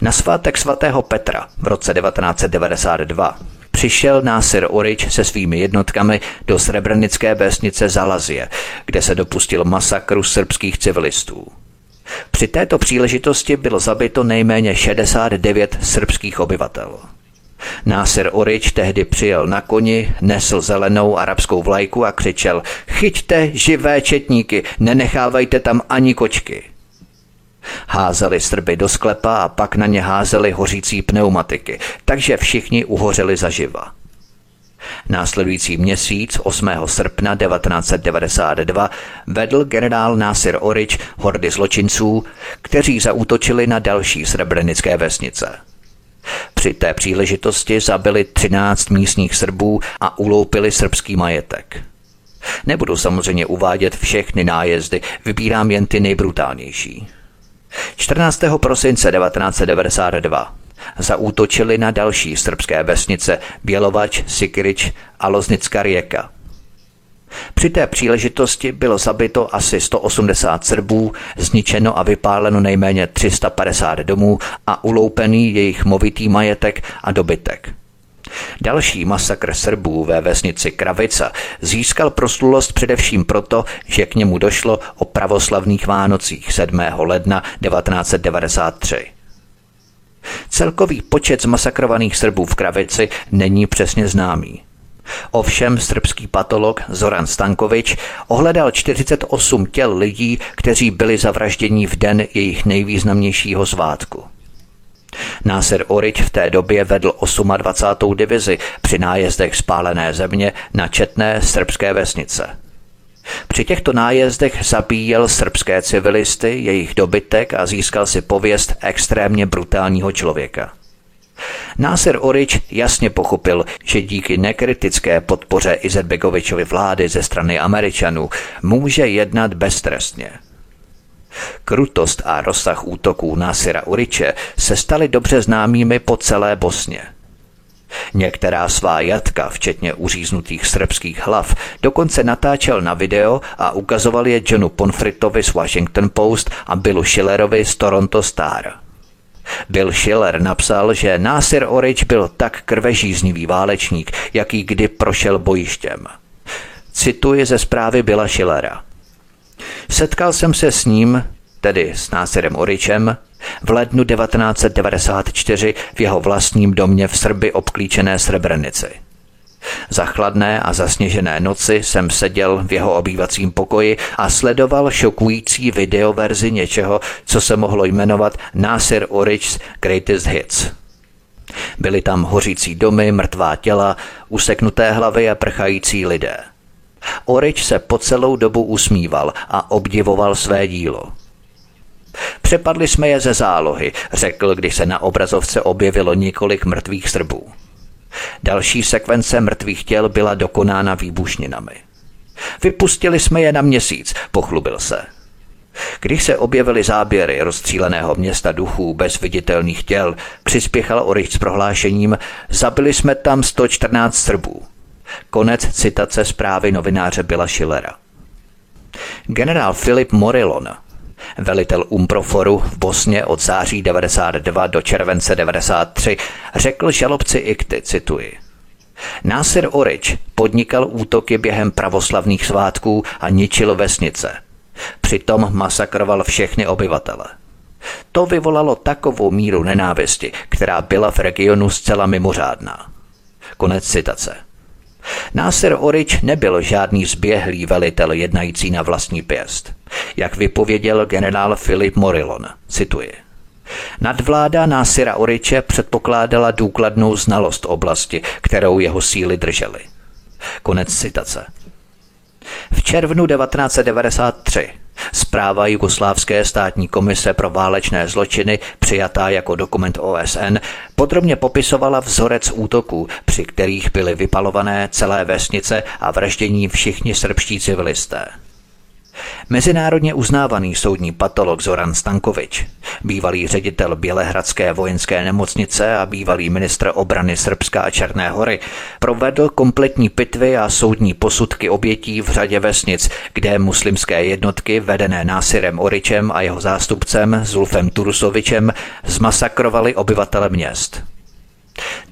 Na svátek svatého Petra v roce 1992 přišel Násir Orič se svými jednotkami do srebrnické vesnice Zalazie, kde se dopustil masakru srbských civilistů. Při této příležitosti bylo zabito nejméně 69 srbských obyvatel. Násir Orič tehdy přijel na koni, nesl zelenou arabskou vlajku a křičel Chyťte živé četníky, nenechávajte tam ani kočky. Házeli Srby do sklepa a pak na ně házeli hořící pneumatiky, takže všichni uhořeli zaživa. Následující měsíc 8. srpna 1992 vedl generál Násir Orič hordy zločinců, kteří zaútočili na další srebrenické vesnice. Při té příležitosti zabili 13 místních Srbů a uloupili srbský majetek. Nebudu samozřejmě uvádět všechny nájezdy, vybírám jen ty nejbrutálnější. 14. prosince 1992 zaútočili na další srbské vesnice Bělovač, Sikirič a Loznická Rijeka. Při té příležitosti bylo zabito asi 180 Srbů, zničeno a vypáleno nejméně 350 domů a uloupený jejich movitý majetek a dobytek. Další masakr Srbů ve vesnici Kravica získal proslulost především proto, že k němu došlo o pravoslavných Vánocích 7. ledna 1993. Celkový počet zmasakrovaných Srbů v Kravici není přesně známý. Ovšem srbský patolog Zoran Stankovič ohledal 48 těl lidí, kteří byli zavražděni v den jejich nejvýznamnějšího svátku. Náser Orič v té době vedl 28. divizi při nájezdech spálené země na četné srbské vesnice. Při těchto nájezdech zabíjel srbské civilisty, jejich dobytek a získal si pověst extrémně brutálního člověka. Násir Orič jasně pochopil, že díky nekritické podpoře Izetbegovičovy vlády ze strany Američanů může jednat beztrestně. Krutost a rozsah útoků Násira Uriče se staly dobře známými po celé Bosně. Některá svá jatka, včetně uříznutých srbských hlav, dokonce natáčel na video a ukazoval je Johnu Ponfritovi z Washington Post a Billu Schillerovi z Toronto Star. Bill Schiller napsal, že Násir Orič byl tak krvežíznivý válečník, jaký kdy prošel bojištěm. Cituji ze zprávy Billa Schillera. Setkal jsem se s ním, tedy s Násirem Oričem, v lednu 1994 v jeho vlastním domě v Srby obklíčené Srebrenici. Za chladné a zasněžené noci jsem seděl v jeho obývacím pokoji a sledoval šokující videoverzi něčeho, co se mohlo jmenovat Nasir Orich's Greatest Hits. Byly tam hořící domy, mrtvá těla, useknuté hlavy a prchající lidé. Orič se po celou dobu usmíval a obdivoval své dílo. Přepadli jsme je ze zálohy, řekl, když se na obrazovce objevilo několik mrtvých Srbů. Další sekvence mrtvých těl byla dokonána výbušninami. Vypustili jsme je na měsíc, pochlubil se. Když se objevily záběry rozstříleného města duchů bez viditelných těl, přispěchal Orich s prohlášením, zabili jsme tam 114 Srbů. Konec citace zprávy novináře Bila Schillera. Generál Filip Morillon velitel Umproforu v Bosně od září 92 do července 93, řekl žalobci Ikty, cituji. Násir Orič podnikal útoky během pravoslavných svátků a ničil vesnice. Přitom masakroval všechny obyvatele. To vyvolalo takovou míru nenávisti, která byla v regionu zcela mimořádná. Konec citace. Násir Orič nebyl žádný zběhlý velitel jednající na vlastní pěst. Jak vypověděl generál Filip Morillon, cituji. Nadvláda Násira Oriče předpokládala důkladnou znalost oblasti, kterou jeho síly držely. Konec citace. V červnu 1993 Zpráva Jugoslávské státní komise pro válečné zločiny, přijatá jako dokument OSN, podrobně popisovala vzorec útoků, při kterých byly vypalované celé vesnice a vraždění všichni srbští civilisté. Mezinárodně uznávaný soudní patolog Zoran Stankovič, bývalý ředitel Bělehradské vojenské nemocnice a bývalý ministr obrany Srbska a Černé hory, provedl kompletní pitvy a soudní posudky obětí v řadě vesnic, kde muslimské jednotky vedené Násirem Oričem a jeho zástupcem Zulfem Turusovičem zmasakrovali obyvatele měst.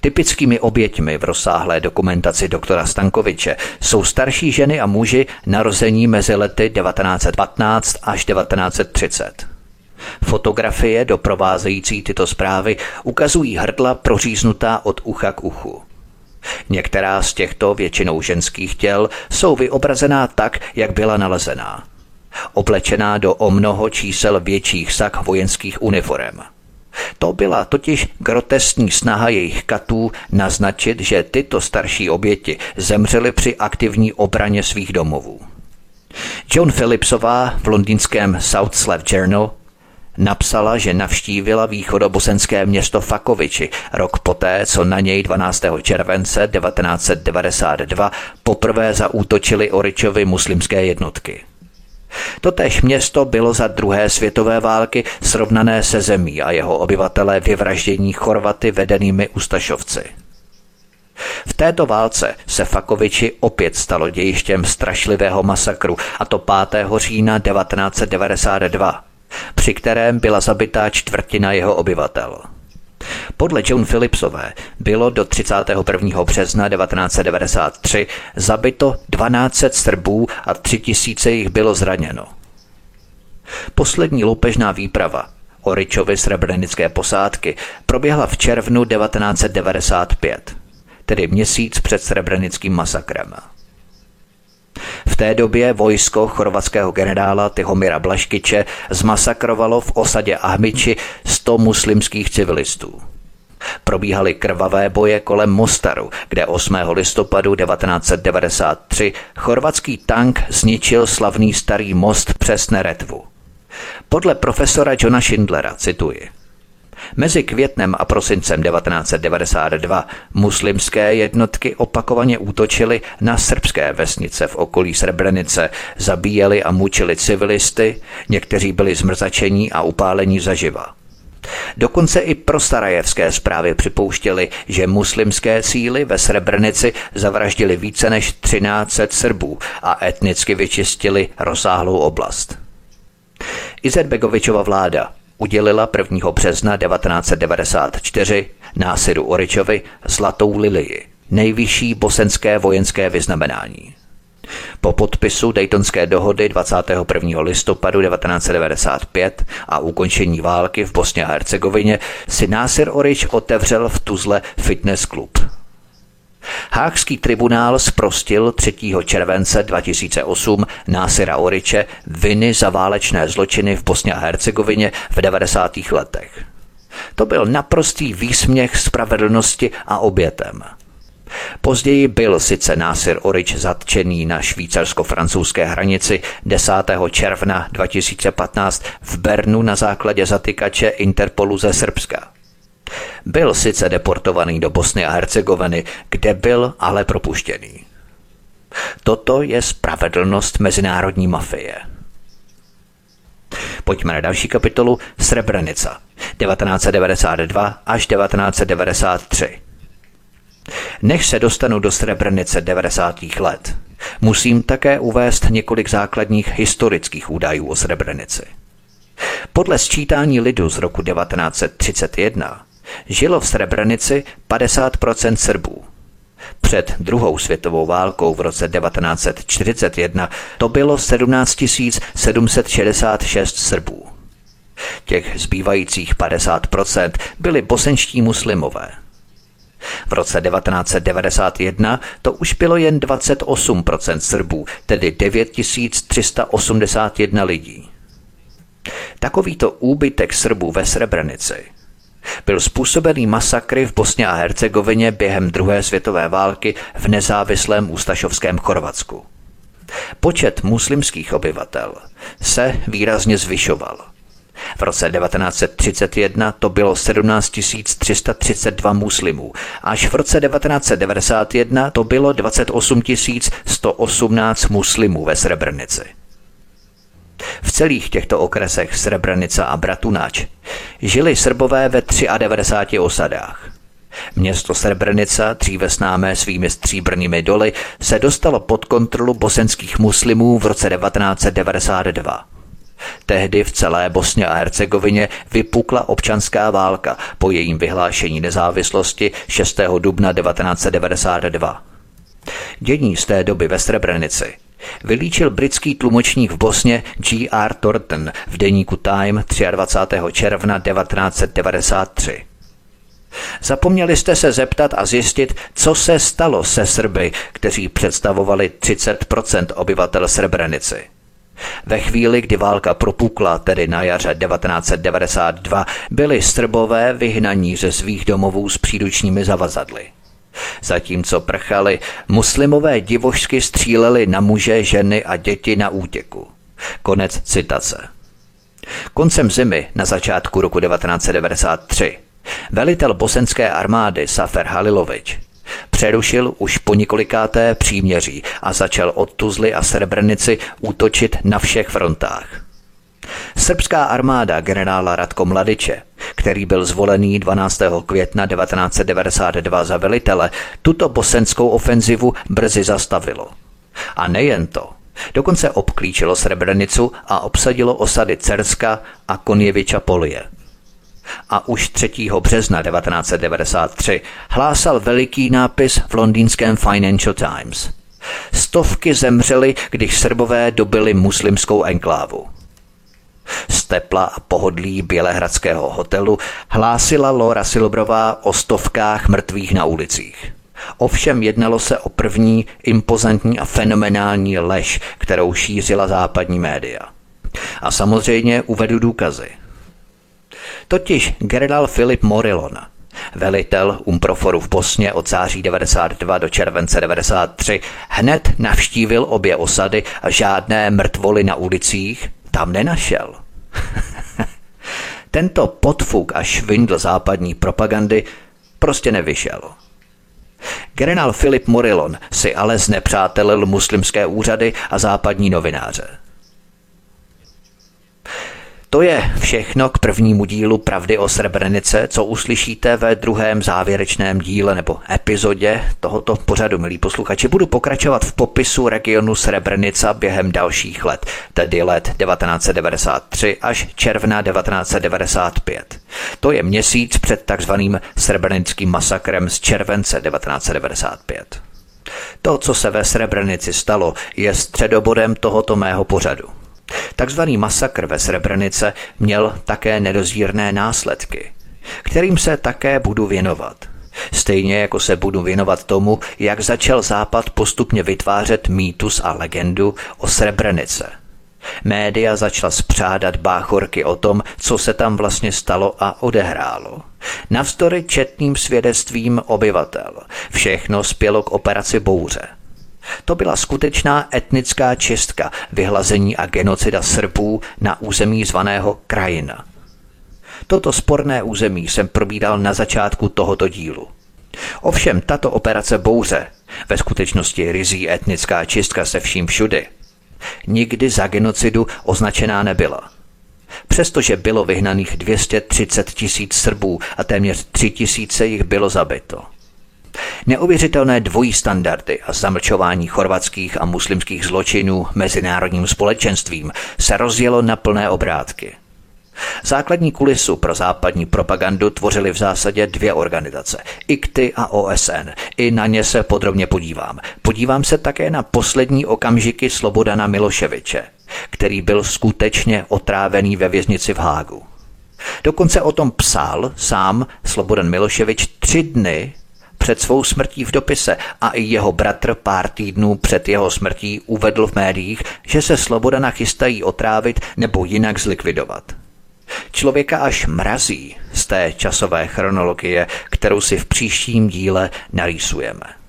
Typickými oběťmi v rozsáhlé dokumentaci doktora Stankoviče jsou starší ženy a muži narození mezi lety 1915 až 1930. Fotografie doprovázející tyto zprávy ukazují hrdla proříznutá od ucha k uchu. Některá z těchto většinou ženských těl jsou vyobrazená tak, jak byla nalezená. Oblečená do o mnoho čísel větších sak vojenských uniform. To byla totiž grotesní snaha jejich katů naznačit, že tyto starší oběti zemřely při aktivní obraně svých domovů. John Phillipsová v londýnském South Slav Journal napsala, že navštívila východobosenské město Fakoviči rok poté, co na něj 12. července 1992 poprvé zaútočili Oričovi muslimské jednotky. Totež město bylo za druhé světové války srovnané se zemí a jeho obyvatelé vyvraždění Chorvaty vedenými Ustašovci. V této válce se Fakoviči opět stalo dějištěm strašlivého masakru, a to 5. října 1992, při kterém byla zabitá čtvrtina jeho obyvatel. Podle John Phillipsové bylo do 31. března 1993 zabito 12 Srbů a 3000 jich bylo zraněno. Poslední loupežná výprava Oričovy srebrenické posádky proběhla v červnu 1995, tedy měsíc před srebrenickým masakrem. V té době vojsko chorvatského generála Tihomira Blaškiče zmasakrovalo v osadě Ahmiči 100 muslimských civilistů. Probíhaly krvavé boje kolem Mostaru, kde 8. listopadu 1993 chorvatský tank zničil slavný starý most přes Neretvu. Podle profesora Johna Schindlera, cituji, Mezi květnem a prosincem 1992 muslimské jednotky opakovaně útočily na srbské vesnice v okolí Srebrenice, zabíjeli a mučili civilisty, někteří byli zmrzačení a upálení zaživa. Dokonce i prostarajevské zprávy připouštěly, že muslimské síly ve Srebrenici zavraždili více než 13 Srbů a etnicky vyčistili rozsáhlou oblast. Izetbegovičova vláda udělila 1. března 1994 Násiru Oričovi Zlatou lilii, nejvyšší bosenské vojenské vyznamenání. Po podpisu Daytonské dohody 21. listopadu 1995 a ukončení války v Bosně a Hercegovině si Násir Orič otevřel v Tuzle fitness klub. Hákský tribunál zprostil 3. července 2008 Násira Oriče viny za válečné zločiny v Bosně a Hercegovině v 90. letech. To byl naprostý výsměch spravedlnosti a obětem. Později byl sice Násir Orič zatčený na švýcarsko-francouzské hranici 10. června 2015 v Bernu na základě zatykače Interpolu ze Srbska. Byl sice deportovaný do Bosny a Hercegoviny, kde byl ale propuštěný. Toto je spravedlnost mezinárodní mafie. Pojďme na další kapitolu Srebrenica 1992 až 1993. Než se dostanu do Srebrenice 90. let, musím také uvést několik základních historických údajů o Srebrenici. Podle sčítání lidu z roku 1931 žilo v Srebrenici 50% Srbů. Před druhou světovou válkou v roce 1941 to bylo 17 766 Srbů. Těch zbývajících 50% byli bosenští muslimové – V roce 1991 to už bylo jen 28% Srbů, tedy 9381 lidí. Takovýto úbytek Srbů ve Srebrenici byl způsobený masakry v Bosně a Hercegovině během druhé světové války v nezávislém ústašovském Chorvatsku. Počet muslimských obyvatel se výrazně zvyšoval. V roce 1931 to bylo 17 332 muslimů, až v roce 1991 to bylo 28 118 muslimů ve Srebrenici. V celých těchto okresech Srebrenica a Bratunač žili Srbové ve 93 osadách. Město Srebrenica, dříve známé svými stříbrnými doly, se dostalo pod kontrolu bosenských muslimů v roce 1992. Tehdy v celé Bosně a Hercegovině vypukla občanská válka po jejím vyhlášení nezávislosti 6. dubna 1992. Dění z té doby ve Srebrenici vylíčil britský tlumočník v Bosně G.R. Thornton v deníku Time 23. června 1993. Zapomněli jste se zeptat a zjistit, co se stalo se Srby, kteří představovali 30% obyvatel Srebrenici. Ve chvíli, kdy válka propukla, tedy na jaře 1992, byli Srbové vyhnaní ze svých domovů s příručními zavazadly. Zatímco prchali, muslimové divožsky stříleli na muže, ženy a děti na útěku. Konec citace. Koncem zimy na začátku roku 1993 velitel bosenské armády Safer Halilovič přerušil už po několikáté příměří a začal od Tuzly a Srebrenici útočit na všech frontách. Srbská armáda generála Radko Mladiče, který byl zvolený 12. května 1992 za velitele, tuto bosenskou ofenzivu brzy zastavilo. A nejen to, dokonce obklíčilo Srebrenicu a obsadilo osady Cerska a Konjeviča Polie – a už 3. března 1993 hlásal veliký nápis v londýnském Financial Times. Stovky zemřely, když Srbové dobili muslimskou enklávu. Z tepla a pohodlí Bělehradského hotelu hlásila Laura Silbrová o stovkách mrtvých na ulicích. Ovšem jednalo se o první impozantní a fenomenální lež, kterou šířila západní média. A samozřejmě uvedu důkazy totiž generál Filip Morillon, velitel Umproforu v Bosně od září 92 do července 93, hned navštívil obě osady a žádné mrtvoly na ulicích tam nenašel. Tento podfuk a švindl západní propagandy prostě nevyšel. Generál Filip Morillon si ale znepřátelil muslimské úřady a západní novináře. To je všechno k prvnímu dílu Pravdy o Srebrenice, co uslyšíte ve druhém závěrečném díle nebo epizodě tohoto pořadu, milí posluchači. Budu pokračovat v popisu regionu Srebrenica během dalších let, tedy let 1993 až června 1995. To je měsíc před takzvaným srebrenickým masakrem z července 1995. To, co se ve Srebrenici stalo, je středobodem tohoto mého pořadu. Takzvaný masakr ve Srebrenice měl také nedozírné následky, kterým se také budu věnovat. Stejně jako se budu věnovat tomu, jak začal Západ postupně vytvářet mýtus a legendu o Srebrenice. Média začala spřádat báchorky o tom, co se tam vlastně stalo a odehrálo. Navzdory četným svědectvím obyvatel všechno spělo k operaci Bouře – to byla skutečná etnická čistka, vyhlazení a genocida Srbů na území zvaného Krajina. Toto sporné území jsem probídal na začátku tohoto dílu. Ovšem tato operace Bouře, ve skutečnosti rizí etnická čistka se vším všudy, nikdy za genocidu označená nebyla. Přestože bylo vyhnaných 230 tisíc Srbů a téměř 3 tisíce jich bylo zabito. Neuvěřitelné dvojí standardy a zamlčování chorvatských a muslimských zločinů mezinárodním společenstvím se rozjelo na plné obrátky. Základní kulisu pro západní propagandu tvořily v zásadě dvě organizace, ICTY a OSN. I na ně se podrobně podívám. Podívám se také na poslední okamžiky Slobodana Miloševiče, který byl skutečně otrávený ve věznici v Hágu. Dokonce o tom psal sám Slobodan Miloševič tři dny před svou smrtí v dopise a i jeho bratr pár týdnů před jeho smrtí uvedl v médiích, že se Slobodana chystají otrávit nebo jinak zlikvidovat. Člověka až mrazí z té časové chronologie, kterou si v příštím díle narýsujeme.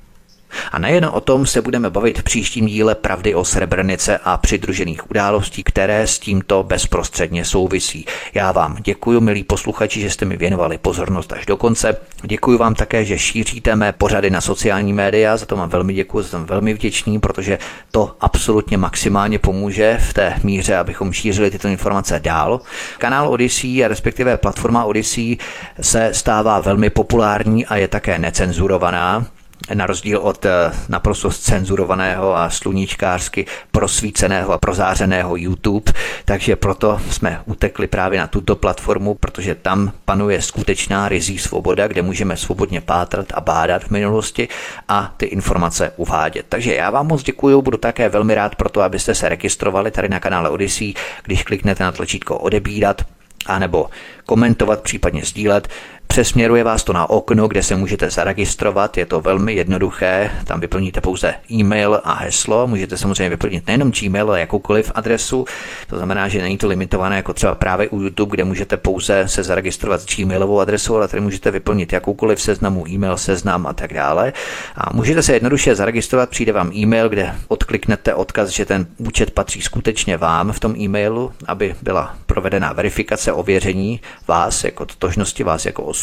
A nejen o tom se budeme bavit v příštím díle Pravdy o Srebrenice a přidružených událostí, které s tímto bezprostředně souvisí. Já vám děkuji, milí posluchači, že jste mi věnovali pozornost až do konce. Děkuji vám také, že šíříte mé pořady na sociální média, za to vám velmi děkuji, jsem velmi vděčný, protože to absolutně maximálně pomůže v té míře, abychom šířili tyto informace dál. Kanál Odyssey, respektive platforma Odyssey, se stává velmi populární a je také necenzurovaná na rozdíl od eh, naprosto cenzurovaného a sluníčkářsky prosvíceného a prozářeného YouTube, takže proto jsme utekli právě na tuto platformu, protože tam panuje skutečná rizí svoboda, kde můžeme svobodně pátrat a bádat v minulosti a ty informace uvádět. Takže já vám moc děkuji, budu také velmi rád pro to, abyste se registrovali tady na kanále Odyssey, když kliknete na tlačítko odebírat, anebo komentovat, případně sdílet. Přesměruje vás to na okno, kde se můžete zaregistrovat, je to velmi jednoduché, tam vyplníte pouze e-mail a heslo, můžete samozřejmě vyplnit nejenom Gmail, ale jakoukoliv adresu, to znamená, že není to limitované jako třeba právě u YouTube, kde můžete pouze se zaregistrovat s Gmailovou adresou, ale tady můžete vyplnit jakoukoliv seznamu, e-mail, seznam a tak dále. A můžete se jednoduše zaregistrovat, přijde vám e-mail, kde odkliknete odkaz, že ten účet patří skutečně vám v tom e-mailu, aby byla provedena verifikace, ověření vás jako totožnosti, vás jako osoby.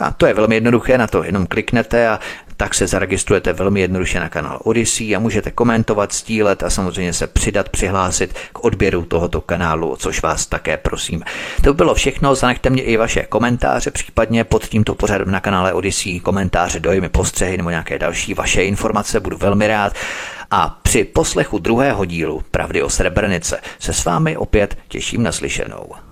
A to je velmi jednoduché, na to jenom kliknete a tak se zaregistrujete velmi jednoduše na kanál Odyssey a můžete komentovat, stílet a samozřejmě se přidat, přihlásit k odběru tohoto kanálu, což vás také prosím. To bylo všechno, zanechte mě i vaše komentáře, případně pod tímto pořadem na kanále Odyssey komentáře, dojmy, postřehy nebo nějaké další vaše informace, budu velmi rád. A při poslechu druhého dílu Pravdy o Srebrenice se s vámi opět těším na slyšenou.